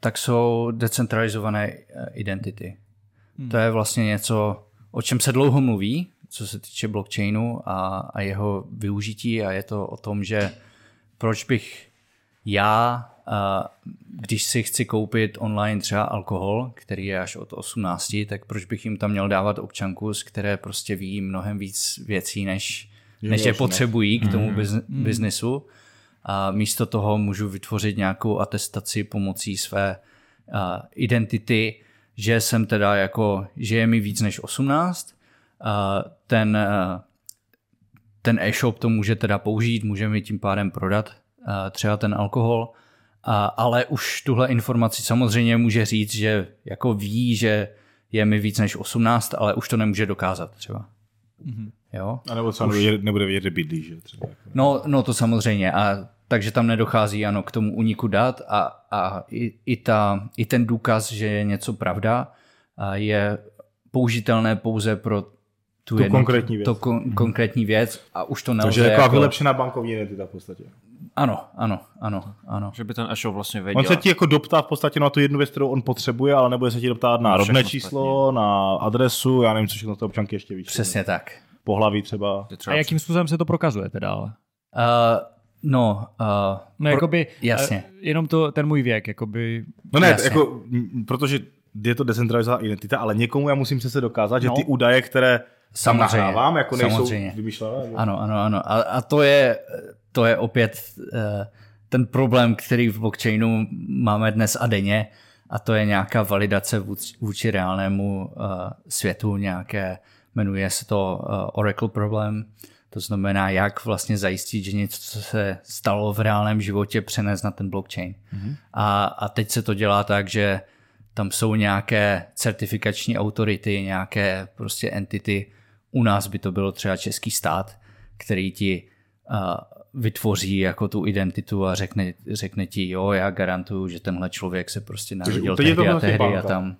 Speaker 2: tak jsou decentralizované eh, identity. Hmm. To je vlastně něco, o čem se dlouho mluví, co se týče blockchainu a, a jeho využití a je to o tom, že proč bych já, když si chci koupit online třeba alkohol, který je až od 18, tak proč bych jim tam měl dávat občanku, z které prostě ví mnohem víc věcí, než, než je potřebují k tomu mm. biznesu a místo toho můžu vytvořit nějakou atestaci pomocí své uh, identity, že jsem teda jako, že je mi víc než 18, uh, ten, uh, ten e-shop to může teda použít, může mi tím pádem prodat uh, třeba ten alkohol, uh, ale už tuhle informaci samozřejmě může říct, že jako ví, že je mi víc než 18, ale už to nemůže dokázat třeba.
Speaker 3: Mm-hmm. Jo? A nebo třeba Už... nebude vědět, kde bydlí, že třeba.
Speaker 2: No, no to samozřejmě. A takže tam nedochází ano, k tomu uniku dat a, a i, i, ta, i ten důkaz, že je něco pravda, je použitelné pouze pro tu,
Speaker 3: tu jednu, konkrétní věc.
Speaker 2: To kon, konkrétní věc a už to nelze.
Speaker 3: Takže jako, jako vylepšená bankovní identita v podstatě.
Speaker 2: Ano, ano, ano, ano.
Speaker 4: Že by ten e-shop vlastně věděl.
Speaker 3: On se ti jako doptá v podstatě na tu jednu věc, kterou on potřebuje, ale nebude se ti doptát na
Speaker 4: Na
Speaker 3: rodné číslo, na adresu, já nevím, co všechno ty občanky ještě víš.
Speaker 2: Přesně tak.
Speaker 3: Pohlaví třeba.
Speaker 4: že
Speaker 1: A
Speaker 4: třeba
Speaker 1: jakým způsobem se to prokazuje teda ale?
Speaker 2: Uh, no, uh,
Speaker 1: No, jakoby,
Speaker 2: jasně.
Speaker 1: eh, jenom to, ten můj věk, jakoby,
Speaker 3: No ne,
Speaker 2: Jasně.
Speaker 3: jako, protože je to decentralizovaná identita, ale někomu já musím přece dokázat, že
Speaker 1: No.
Speaker 3: ty údaje, které tam
Speaker 2: Samozřejmě,
Speaker 3: nahrávám, jako nejsou
Speaker 2: samozřejmě.
Speaker 3: vymyšlené.
Speaker 2: Ano, ano, ano. A, a to, je, to je opět uh, ten problém, který v blockchainu máme dnes a denně, a to je nějaká validace vůči, vůči reálnému uh, světu, nějaké, jmenuje se to uh, Oracle problém, to znamená, jak vlastně zajistit, že něco, co se stalo v reálném životě, přenést na ten blockchain. Mm-hmm. A, a teď se to dělá tak, že tam jsou nějaké certifikační autority, nějaké prostě entity, u nás by to bylo třeba český stát, který ti uh, vytvoří jako tu identitu a řekne, řekne ti, jo, já garantuju, že tenhle člověk se prostě narodil tehdy a tehdy a tam.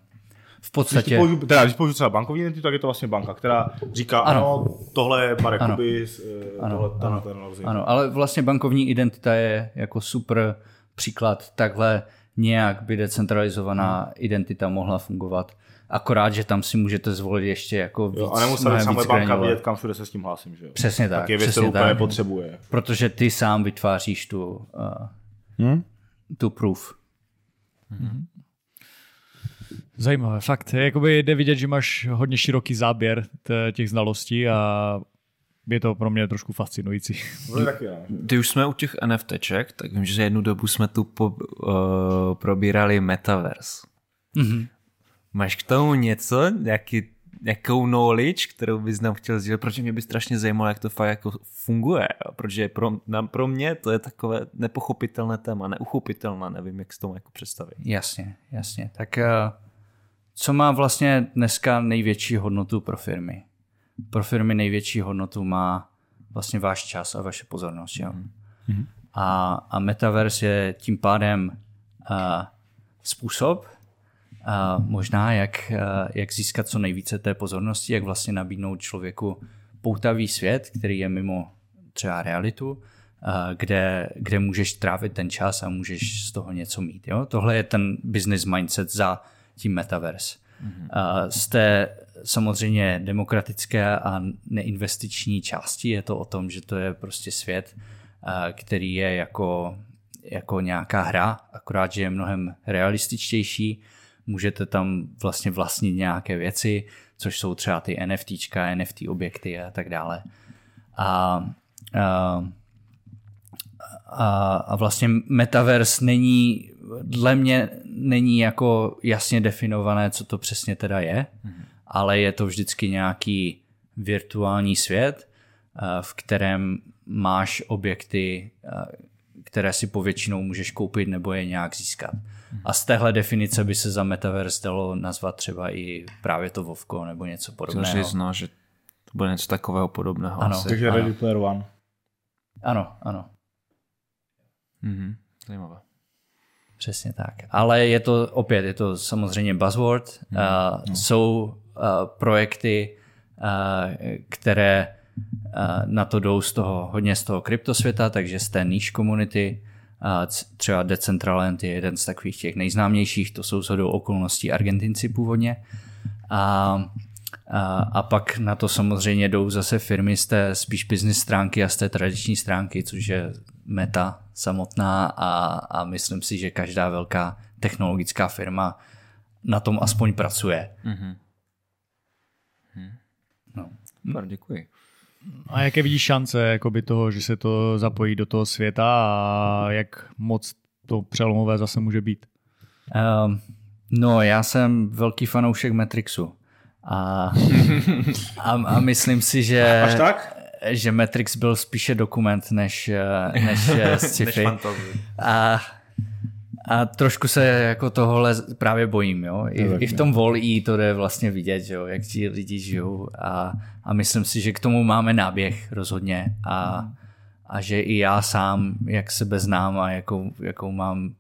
Speaker 2: V
Speaker 3: Když,
Speaker 2: podstatě,
Speaker 3: použiju, teda, když použiju třeba bankovní identitu, tak je to vlastně banka, která říká, ano,
Speaker 2: Ano.
Speaker 3: tohle je Marek
Speaker 2: Ano.
Speaker 3: Kubis, eh,
Speaker 2: Ano,
Speaker 3: tohle,
Speaker 2: ano.
Speaker 3: ten, ten, ten,
Speaker 2: ano, ale vlastně bankovní identita je jako super příklad, takhle nějak by decentralizovaná
Speaker 3: Hmm.
Speaker 2: identita mohla fungovat. Akorát, že tam si můžete zvolit ještě jako víc,
Speaker 3: Jo, a nemuseli
Speaker 2: mnohem
Speaker 3: samé banka vědět, kam všude se s tím hlásím. Že jo?
Speaker 2: Přesně tak,
Speaker 3: Tak je věc,
Speaker 2: přesně
Speaker 3: kterou
Speaker 2: tak.
Speaker 3: potřebuje.
Speaker 2: Protože ty sám vytváříš tu, uh,
Speaker 3: Hm?
Speaker 2: tu proof.
Speaker 1: Zajímavé, fakt. Jakoby jde vidět, že máš hodně široký záběr těch znalostí a je to pro mě trošku fascinující.
Speaker 3: Taky, no.
Speaker 4: Když už jsme u těch NFTček, tak vím, že jednu dobu jsme tu po, uh, probírali Metaverse.
Speaker 2: Mhm.
Speaker 4: Máš k tomu něco, jaký, jakou knowledge, kterou bys nám chtěl sdílet, protože mě by strašně zajímalo, jak to fakt jako funguje, protože pro, na, pro mě to je takové nepochopitelné téma, neuchopitelné, nevím, jak si tomu jako představit.
Speaker 2: Jasně, jasně. Tak uh, co má vlastně dneska největší hodnotu pro firmy? Pro firmy největší hodnotu má vlastně váš čas a vaše pozornost. Jo? A, a Metaverse je tím pádem uh, způsob, uh, možná jak, uh, jak získat co nejvíce té pozornosti, jak vlastně nabídnout člověku poutavý svět, který je mimo třeba realitu, uh, kde, kde můžeš trávit ten čas a můžeš z toho něco mít. Jo? Tohle je ten business mindset za tím Metaverse. Mm-hmm. Z té samozřejmě demokratické a neinvestiční části je to o tom, že to je prostě svět, který je jako, jako nějaká hra, akorát, že je mnohem realističtější. Můžete tam vlastně vlastnit nějaké věci, což jsou třeba ty NFTčka, NFT objekty a tak dále. A, a, a, a vlastně metaverse není, dle mě není jako jasně definované, co to přesně teda je, mm-hmm. ale je to vždycky nějaký virtuální svět, a, v kterém máš objekty, a, které si povětšinou můžeš koupit nebo je nějak získat. A z téhle definice by se za metaverse dalo nazvat třeba i právě to Vovko nebo něco podobného.
Speaker 4: si znal, že to bude něco takového podobného.
Speaker 2: Ano.
Speaker 4: Asi.
Speaker 3: Takže
Speaker 2: Ano.
Speaker 3: Ready Player One.
Speaker 2: Ano, ano.
Speaker 4: Mhm. Zajímavé.
Speaker 2: Přesně tak. Ale je to opět, je to samozřejmě buzzword.
Speaker 3: Hmm.
Speaker 2: Uh, jsou uh, projekty, uh, které uh, na to jdou z toho, hodně z toho kryptosvěta, takže z té niche community. Uh, třeba Decentraland je jeden z takových těch nejznámějších, to jsou shodou okolností Argentinci původně. A, a, a pak na to samozřejmě jdou zase firmy z té spíš business stránky a z té tradiční stránky, což je meta samotná a, a myslím si, že každá velká technologická firma na tom aspoň pracuje.
Speaker 4: Super, děkuji.
Speaker 1: A jaké vidíš šance jakoby toho, že se to zapojí do toho světa a jak moc to přelomové zase může být?
Speaker 2: Um, no, já jsem velký fanoušek Matrixu. A, a, a myslím si, že,
Speaker 3: Až tak?
Speaker 2: Že Matrix byl spíše dokument než, eh, než eh, sci-fi.
Speaker 4: fantasy.
Speaker 2: A, a trošku se jako tohle právě bojím, jo. I, i v tom vol to jde vlastně vidět, jo, jak ti lidi žijou a, a myslím si, že k tomu máme náběh rozhodně a, a že i já sám, jak sebe znám a jakou, jakou mám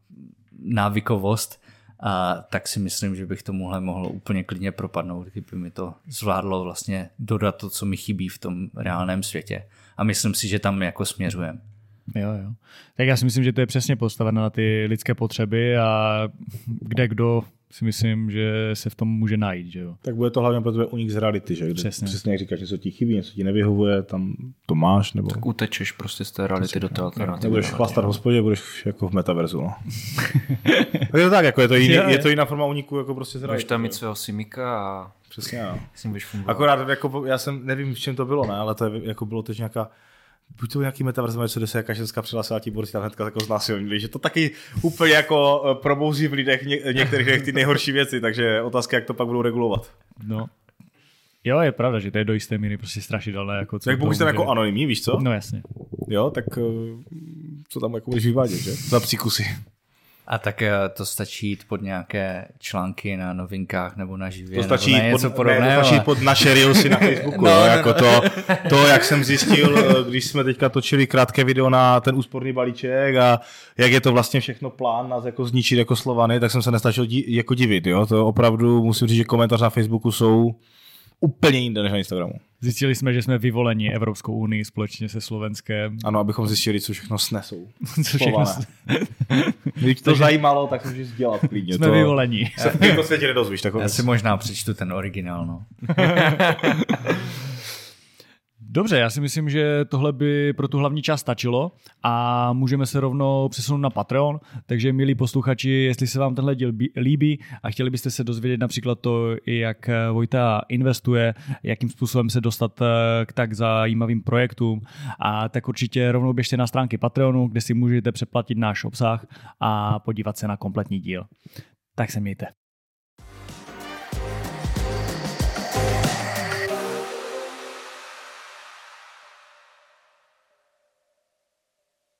Speaker 2: návykovost, a tak si myslím, že bych tomuhle mohl úplně klidně propadnout, kdyby mi to zvládlo vlastně dodat to, co mi chybí v tom reálném světě. A myslím si, že tam jako směřujeme.
Speaker 1: Jo, jo. Tak já si myslím, že to je přesně postavené na ty lidské potřeby a kde kdo si myslím, že se v tom může najít. Že jo?
Speaker 3: Tak bude to hlavně pro tebe unik z reality, že? Kde
Speaker 1: Přesně.
Speaker 3: přesně jak říkáš, něco ti chybí, něco ti nevyhovuje, tam to máš, nebo
Speaker 4: Tak utečeš prostě z té reality do té alternativy.
Speaker 3: nebudeš chlastat v hospodě, budeš jako v metaverzu. No. tak je to tak, jako je to, jiný, je to jiná forma uniku jako prostě z
Speaker 4: Budeš
Speaker 3: reality.
Speaker 4: tam
Speaker 3: že?
Speaker 4: mít svého simika a
Speaker 3: Přesně, no.
Speaker 4: budeš.
Speaker 3: Akorát jako, já jsem, nevím, v čem to bylo, ne, ale to je, jako bylo teď nějaká, buď to nějaký metaverz, kde se jaká ženská přihlásila ti borci tam hnedka jako znásilnili, že to taky úplně jako eh, probouzí v lidech ně, některých lidech ty nejhorší věci, takže otázka, jak to pak budou regulovat.
Speaker 1: No. Jo, je pravda, že to je do jisté míry prostě strašidelné. Jako co
Speaker 3: Tak pokud jste jako anonymní, víš co?
Speaker 1: No jasně.
Speaker 3: Jo, tak eh, co tam jako budeš vyvádět, že? Za příkusy.
Speaker 2: A tak eh, to stačí jít pod nějaké články na novinkách nebo na živě,
Speaker 3: To stačí jít pod,
Speaker 2: podobného.
Speaker 3: ne, to stačí jít pod naše reelsy na Facebooku. no,
Speaker 2: No,
Speaker 3: jo,
Speaker 2: no,
Speaker 3: jako to, to, jak jsem zjistil, eh, když jsme teďka točili krátké video na ten úsporný balíček a jak je to vlastně všechno plán nás jako zničit jako Slovany, tak jsem se nestačil di, jako divit. Jo? To opravdu musím říct, že komentáře na Facebooku jsou úplně jinde než na Instagramu.
Speaker 1: Zjistili jsme, že jsme vyvoleni Evropskou unii společně se Slovenskem.
Speaker 3: Ano, abychom zjistili, co všechno snesou.
Speaker 1: Co všechno
Speaker 3: Slované. Když to zajímalo, tak můžeš dělat klidně.
Speaker 1: jsme
Speaker 3: to
Speaker 1: vyvoleni.
Speaker 3: se v světě nedozvíš. Takové
Speaker 2: Já si možná přečtu ten originál, no.
Speaker 1: Dobře, já si myslím, že tohle by pro tu hlavní část stačilo a můžeme se rovnou přesunout na Patreon. Takže, milí posluchači, jestli se vám tenhle díl bí- líbí a chtěli byste se dozvědět například to, jak eh, Vojta investuje, jakým způsobem se dostat eh, k tak zajímavým projektům, a tak určitě rovnou běžte na stránky Patreonu, kde si můžete přeplatit náš obsah a podívat se na kompletní díl. Tak se mějte.